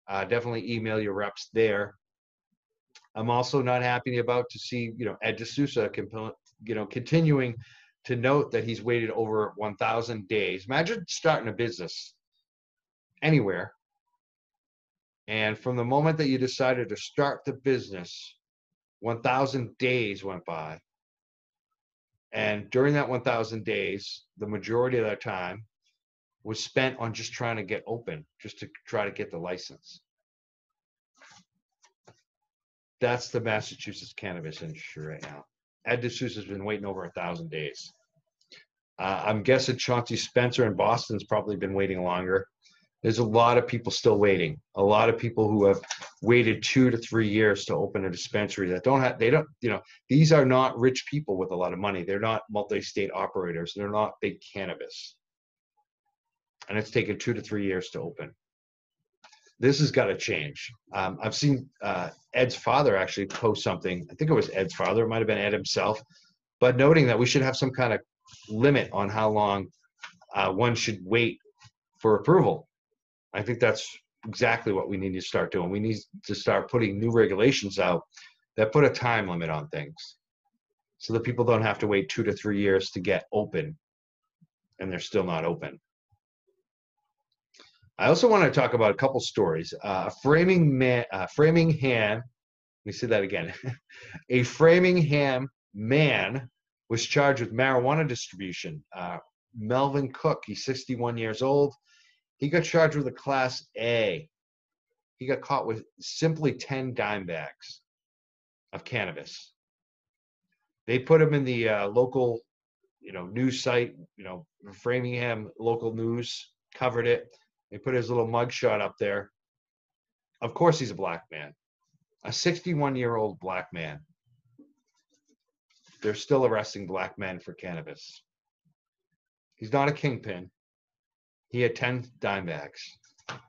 Uh, definitely email your reps there. I'm also not happy about to see, you know, Ed D'Souza, you know, continuing to note that he's waited over 1,000 days. Imagine starting a business anywhere and from the moment that you decided to start the business, 1,000 days went by. And during that 1,000 days, the majority of that time was spent on just trying to get open, just to try to get the license. That's the Massachusetts cannabis industry right now. Ed D'Souza has been waiting over a thousand days. Uh, I'm guessing Chauncey Spencer in Boston's probably been waiting longer there's a lot of people still waiting. A lot of people who have waited two to three years to open a dispensary that don't have, they don't, you know, these are not rich people with a lot of money. They're not multi state operators. They're not big cannabis. And it's taken two to three years to open. This has got to change. Um, I've seen uh, Ed's father actually post something. I think it was Ed's father, it might have been Ed himself, but noting that we should have some kind of limit on how long uh, one should wait for approval I think that's exactly what we need to start doing. We need to start putting new regulations out that put a time limit on things so that people don't have to wait two to three years to get open and they're still not open. I also want to talk about a couple stories. Uh, a framing man, uh, Framingham, let me say that again. a Framingham man was charged with marijuana distribution. Uh, Melvin Cook, he's 61 years old. He got charged with a class A. He got caught with simply 10 dime bags of cannabis. They put him in the uh, local, you know, news site, you know, Framingham local news covered it. They put his little mugshot up there. Of course, he's a black man, a 61 year old black man. They're still arresting black men for cannabis. He's not a kingpin. He had 10 dime bags.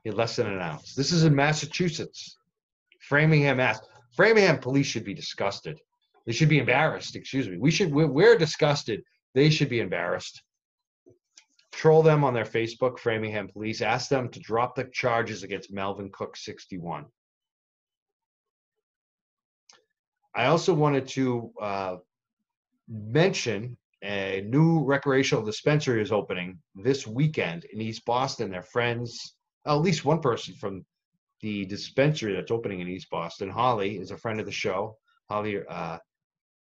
He had less than an ounce. This is in Massachusetts. Framingham, Mass. Framingham police should be disgusted. They should be embarrassed. Excuse me. We should. We're, we're disgusted. They should be embarrassed. Troll them on their Facebook, Framingham Police. Ask them to drop the charges against Melvin Cook, 61. I also wanted to uh, mention a new recreational dispensary is opening this weekend in East Boston. Their friends, at least one person from the dispensary that's opening in East Boston, Holly, is a friend of the show. Holly uh,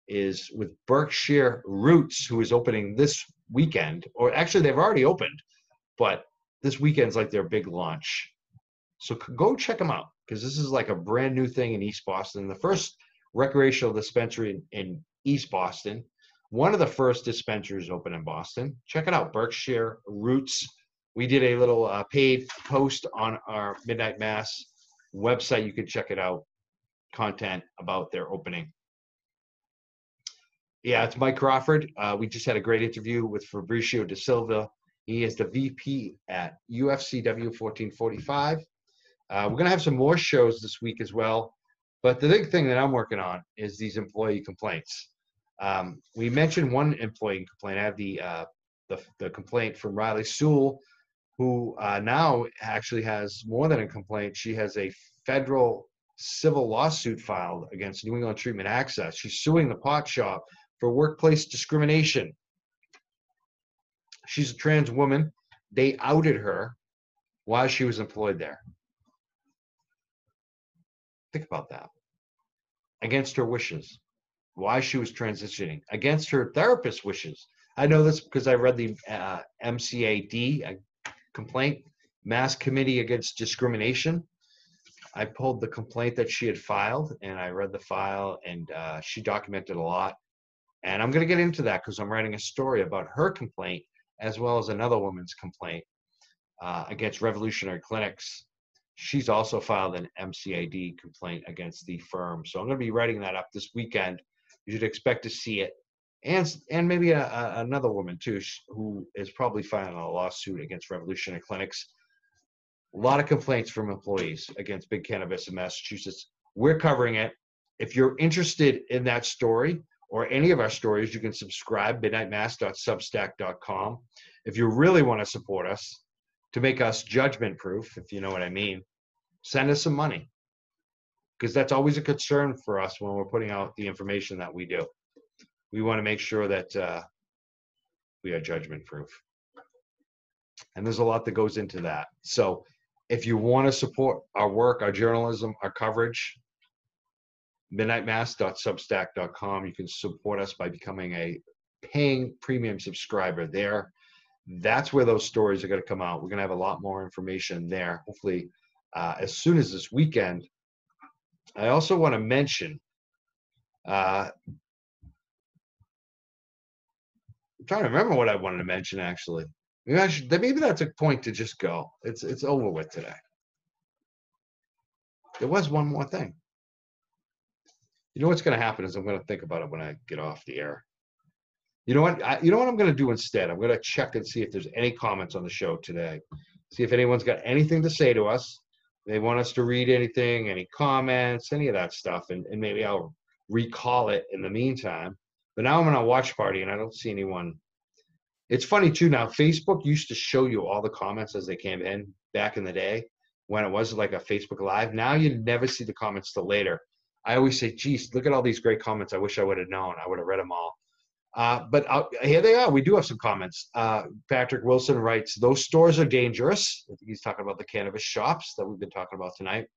is with Berkshire Roots, who is opening this weekend, or actually they've already opened, but this weekend's like their big launch. So go check them out because this is like a brand new thing in East Boston. The first recreational dispensary in, in East Boston one of the first dispensaries open in Boston. Check it out, Berkshire Roots. We did a little uh, paid post on our Midnight Mass website. You can check it out. content about their opening. Yeah, it's Mike Crawford. Uh, we just had a great interview with Fabricio DaSilva. He is the VP at UFCW 1445. Uh, we're going to have some more shows this week as well. But the big thing that I'm working on is these employee complaints. Um, we mentioned one employee complaint. I have the, uh, the, the complaint from Riley Sewell, who uh, now actually has more than a complaint. She has a federal civil lawsuit filed against New England Treatment Access. She's suing the pot shop for workplace discrimination. She's a trans woman. They outed her while she was employed there. Think about that. Against her wishes. Why she was transitioning. Against her therapist's wishes. I know this because I read the uh, MCAD complaint, Mass Committee Against Discrimination. I pulled the complaint that she had filed and I read the file and uh, she documented a lot. And I'm going to get into that because I'm writing a story about her complaint as well as another woman's complaint uh, against Revolutionary Clinics. She's also filed an MCAD complaint against the firm. So I'm going to be writing that up this weekend. You should expect to see it. And, and maybe a, a, another woman too, who is probably filing a lawsuit against Revolutionary Clinics. A lot of complaints from employees against big cannabis in Massachusetts. We're covering it. If you're interested in that story, or any of our stories, you can subscribe, midnightmass.substack.com. If you really want to support us to make us judgment proof, if you know what I mean, send us some money. Because that's always a concern for us when we're putting out the information that we do. We want to make sure that uh, we are judgment proof. And there's a lot that goes into that. So if you want to support our work, our journalism, our coverage, midnightmass.substack.com. You can support us by becoming a paying premium subscriber there. That's where those stories are going to come out. We're going to have a lot more information there, hopefully, uh, as soon as this weekend. I also want to mention uh, I'm trying to remember what I wanted to mention actually. Maybe, should, maybe that's a point to just go. It's it's over with today. There was one more thing. You know what's going to happen is I'm going to think about it when I get off the air. You know what? I, you know what I'm going to do instead? I'm going to check and see if there's any comments on the show today. See if anyone's got anything to say to us. They want us to read anything, any comments, any of that stuff, and, and maybe I'll recall it in the meantime. But now I'm on a watch party and I don't see anyone. It's funny too now. Facebook used to show you all the comments as they came in back in the day when it was like a Facebook Live. Now you never see the comments till later. I always say, geez, look at all these great comments. I wish I would have known. I would have read them all. Uh, but uh, here they are. We do have some comments. Uh, Patrick Wilson writes, those stores are dangerous. he's talking about the cannabis shops that we've been talking about tonight.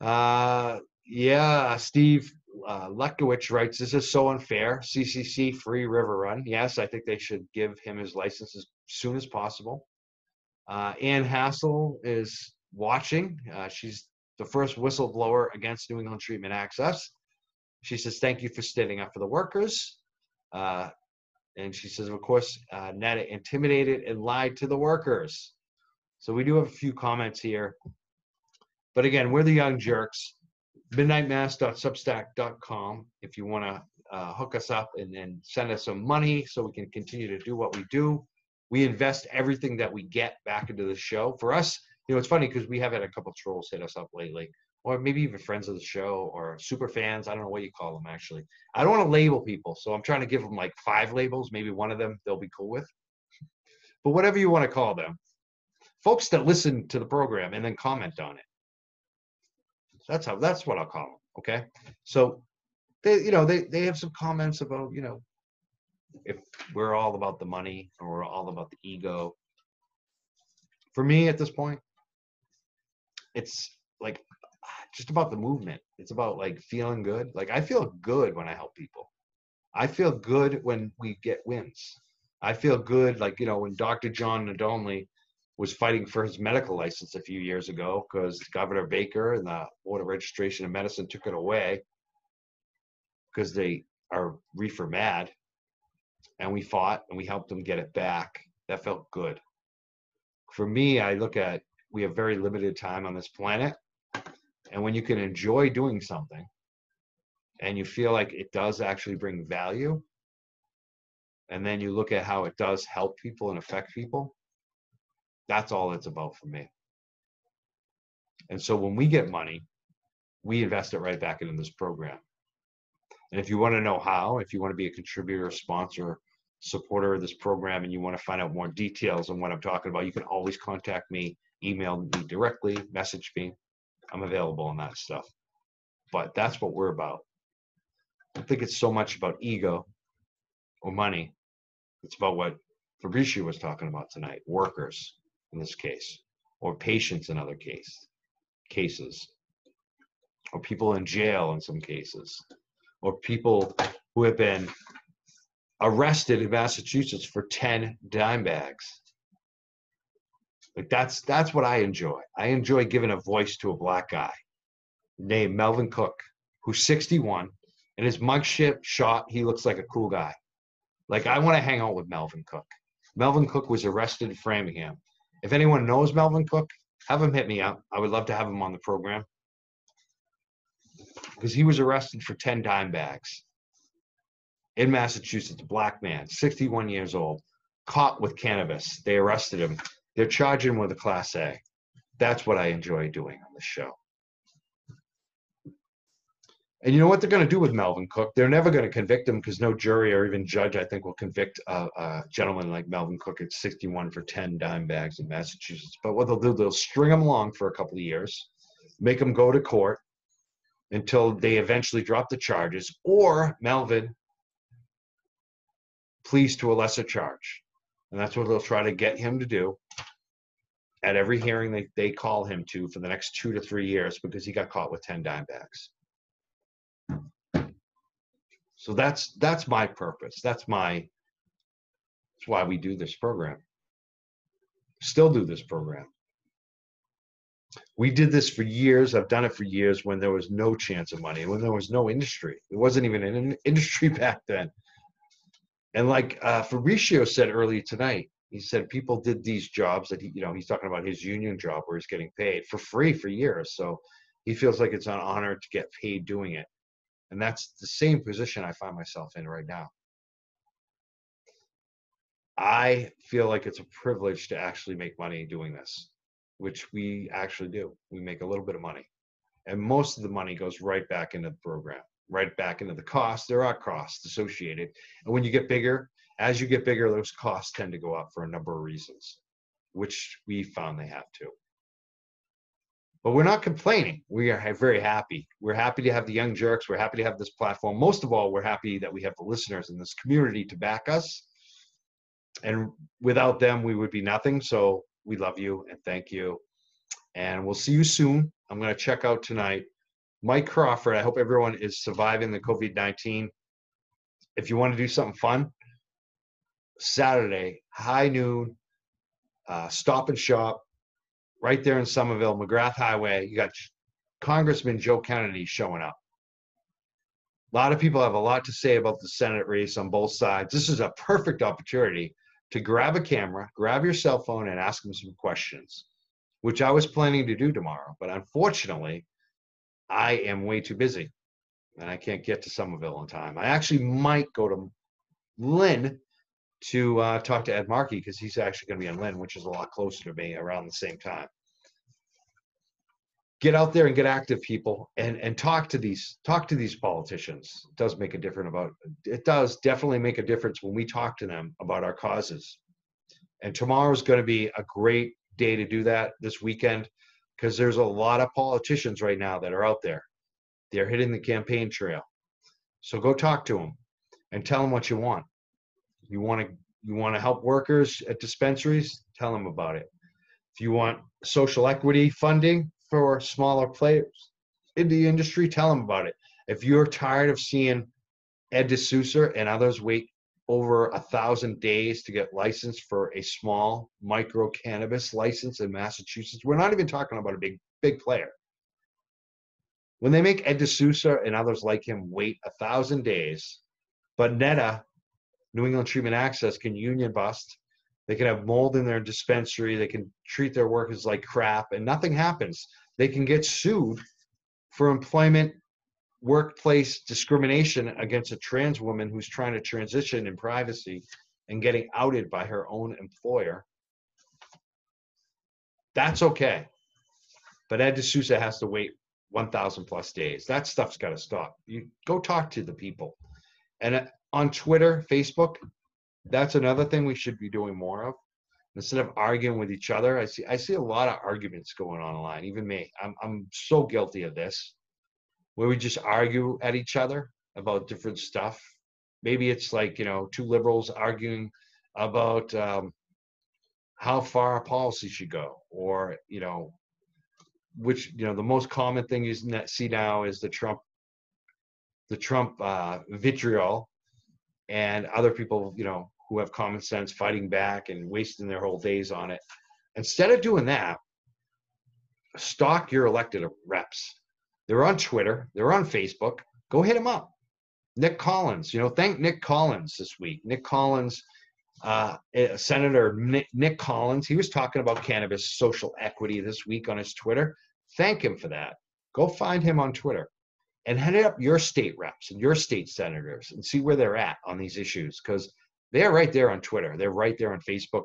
Uh, yeah, Steve uh, writes, this is so unfair. CCC, free river run. Yes, I think they should give him his license as soon as possible. Uh, Ann Hassel is watching. Uh, she's the first whistleblower against New England Treatment Access. She says, Thank you for standing up for the workers. Uh, and she says, Of course, uh, NETA intimidated and lied to the workers. So we do have a few comments here. But again, we're the young jerks. Midnightmass.substack.com if you want to uh, hook us up and, and send us some money so we can continue to do what we do. We invest everything that we get back into the show. For us, you know, it's funny because we have had a couple trolls hit us up lately, or maybe even friends of the show or super fans. I don't know what you call them actually. I don't want to label people, so I'm trying to give them like five labels. Maybe one of them they'll be cool with. But whatever you want to call them, folks that listen to the program and then comment on it. That's how. That's what I'll call them. Okay. So they, you know, they they have some comments about you know if we're all about the money or we're all about the ego. For me, at this point, it's like just about the movement. It's about like feeling good. Like I feel good when I help people. I feel good when we get wins. I feel good, like you know, when Dr. John Nadolny was fighting for his medical license a few years ago because Governor Baker and the Board of Registration of Medicine took it away because they are reefer mad. And we fought and we helped them get it back. That felt good. For me, I look at we have very limited time on this planet And when you can enjoy doing something and you feel like it does actually bring value, and then you look at how it does help people and affect people, that's all it's about for me. And so when we get money, we invest it right back into this program. And if you want to know how, if you want to be a contributor, sponsor, supporter of this program, and you want to find out more details on what I'm talking about, you can always contact me, email me directly, message me. I'm available on that stuff. But that's what we're about. I think it's so much about ego or money. It's about what Fabricio was talking about tonight workers in this case, or patients in other case, cases, or people in jail in some cases, or people who have been arrested in Massachusetts for 10 dime bags. Like that's that's what I enjoy. I enjoy giving a voice to a black guy named Melvin Cook, who's 61, and his mugshot shot, he looks like a cool guy. Like I want to hang out with Melvin Cook. Melvin Cook was arrested in Framingham. If anyone knows Melvin Cook, have him hit me up. I would love to have him on the program. Because he was arrested for 10 dime bags in Massachusetts, a black man, 61 years old, caught with cannabis. They arrested him. They're charging with a class A. That's what I enjoy doing on the show. And you know what they're going to do with Melvin Cook? They're never going to convict him because no jury or even judge, I think, will convict a, a, gentleman like Melvin Cook at 61 for 10 dime bags in Massachusetts. But what they'll do, they'll string him along for a couple of years, make him go to court until they eventually drop the charges, or Melvin pleads to a lesser charge. And that's what they'll try to get him to do at every hearing they, they call him to for the next two to three years because he got caught with 10 dime bags. So that's that's my purpose. That's my that's why we do this program. Still do this program. We did this for years. I've done it for years when there was no chance of money, when there was no industry. It wasn't even an industry back then. And like uh, Fabricio said earlier tonight, he said people did these jobs that he, you know, he's talking about his union job where he's getting paid for free for years. So he feels like it's an honor to get paid doing it. And that's the same position I find myself in right now. I feel like it's a privilege to actually make money doing this, which we actually do. We make a little bit of money. And most of the money goes right back into the program, right back into the cost. There are costs associated. And when you get bigger, as you get bigger, those costs tend to go up for a number of reasons, which we found they have to. But we're not complaining. We are very happy. We're happy to have the Young jerks. We're happy to have this platform. Most of all, we're happy that we have the listeners in this community to back us. And without them, we would be nothing. So we love you and thank you. And we'll see you soon. I'm going to check out tonight. Mike Crawford, I hope everyone is surviving the COVID 19. If you want to do something fun, Saturday, high noon, uh, stop and shop, right there in Somerville, McGrath Highway. You got Congressman Joe Kennedy showing up. A lot of people have a lot to say about the Senate race on both sides. This is a perfect opportunity to grab a camera, grab your cell phone, and ask them some questions, which I was planning to do tomorrow. But unfortunately, I am way too busy and I can't get to Somerville in time. I actually might go to Lynn to uh, talk to Ed Markey because he's actually going to be in Lynn, which is a lot closer to me around the same time. Get out there and get active, people, and and talk to these talk to these politicians. It does make a difference about it. Does definitely make a difference when we talk to them about our causes. And tomorrow is going to be a great day to do that this weekend because there's a lot of politicians right now that are out there. They're hitting the campaign trail. So go talk to them and tell them what you want you want to you want to help workers at dispensaries, tell them about it. If you want social equity funding for smaller players in the industry, tell them about it. If you're tired of seeing Ed D'Souza and others wait over a thousand days to get licensed for a small micro cannabis license in Massachusetts, we're not even talking about a big big player. When they make Ed D'Souza and others like him wait a thousand days, but NETA New England Treatment Access can union bust. They can have mold in their dispensary. They can treat their workers like crap, and nothing happens. They can get sued for employment workplace discrimination against a trans woman who's trying to transition in privacy and getting outed by her own employer. That's okay. But Ed D'Souza has to wait 1,000 plus days. That stuff's got to stop. You go talk to the people. And uh, on Twitter, Facebook, that's another thing we should be doing more of. Instead of arguing with each other, I see I see a lot of arguments going on online. Even me, I'm I'm so guilty of this, where we just argue at each other about different stuff. Maybe it's like you know two liberals arguing about um, how far a policy should go, or you know which you know the most common thing you see now is the Trump the Trump uh, vitriol and other people you know who have common sense fighting back and wasting their whole days on it. Instead of doing that, stalk your elected reps. They're on Twitter, they're on Facebook. Go hit them up. Nick Collins, you know, thank Nick Collins this week. Nick Collins, uh, eh, Senator Nick, Nick Collins, he was talking about cannabis social equity this week on his Twitter. Thank him for that. Go find him on Twitter and head up your state reps and your state senators and see where they're at on these issues because they're right there on Twitter. They're right there on Facebook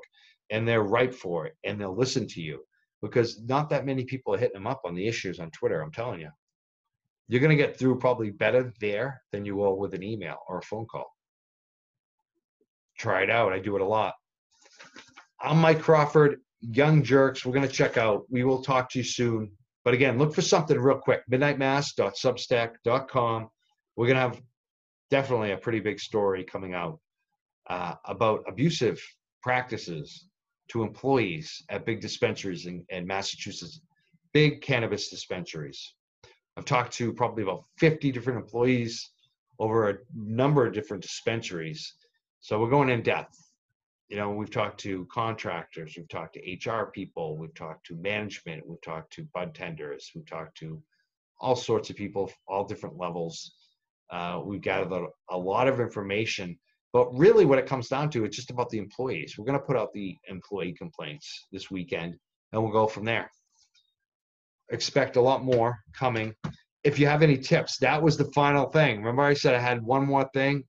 and they're ripe for it and they'll listen to you because not that many people are hitting them up on the issues on Twitter. I'm telling you. You're going to get through probably better there than you will with an email or a phone call. Try it out. I do it a lot. I'm Mike Crawford, Young Jerks. We're going to check out. We will talk to you soon. But again, look for something real quick. Midnightmass.substack.com. We're going to have definitely a pretty big story coming out uh, about abusive practices to employees at big dispensaries in, in Massachusetts, big cannabis dispensaries. I've talked to probably about 50 different employees over a number of different dispensaries. So we're going in depth. You know, we've talked to contractors, we've talked to HR people, we've talked to management, we've talked to bud tenders, we've talked to all sorts of people, all different levels. Uh, we've gathered a, lot of information but really, what it comes down to, it's just about the employees. We're going to put out the employee complaints this weekend, and we'll go from there. Expect a lot more coming. If you have any tips, that was the final thing. Remember, I said I had one more thing.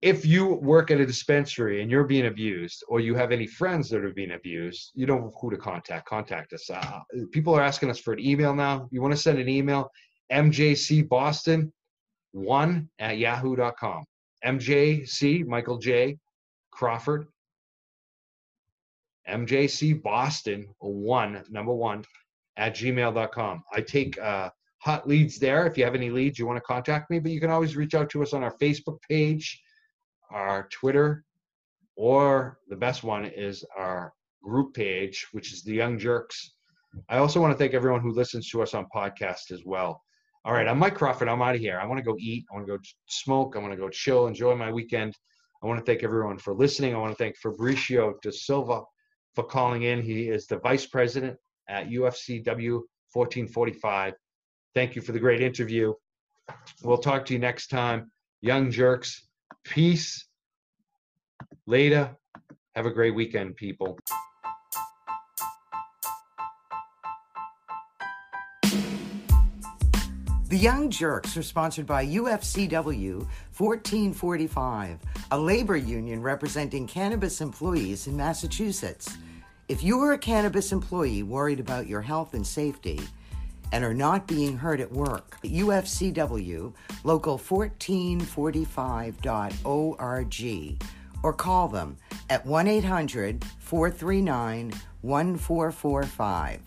If you work at a dispensary and you're being abused, or you have any friends that are being abused, you know who to contact. Contact us. Uh, people are asking us for an email now. You want to send an email? MJC Boston one at yahoo.com. MJC, Michael J. Crawford, MJC Boston, one, number one, at gmail.com. I take uh, hot leads there. If you have any leads, you want to contact me, but you can always reach out to us on our Facebook page, our Twitter, or the best one is our group page, which is the Young Jerks. I also want to thank everyone who listens to us on podcast as well. All right, I'm Mike Crawford. I'm out of here. I want to go eat. I want to go smoke. I want to go chill, enjoy my weekend. I want to thank everyone for listening. I want to thank Fabricio DaSilva for calling in. He is the vice president at UFCW 1445. Thank you for the great interview. We'll talk to you next time. Young Jerks, peace. Later. Have a great weekend, people. The Young Jerks are sponsored by UFCW 1445, a labor union representing cannabis employees in Massachusetts. If you are a cannabis employee worried about your health and safety and are not being heard at work, UFCW local 1445.org or call them at 1 800 439 1445.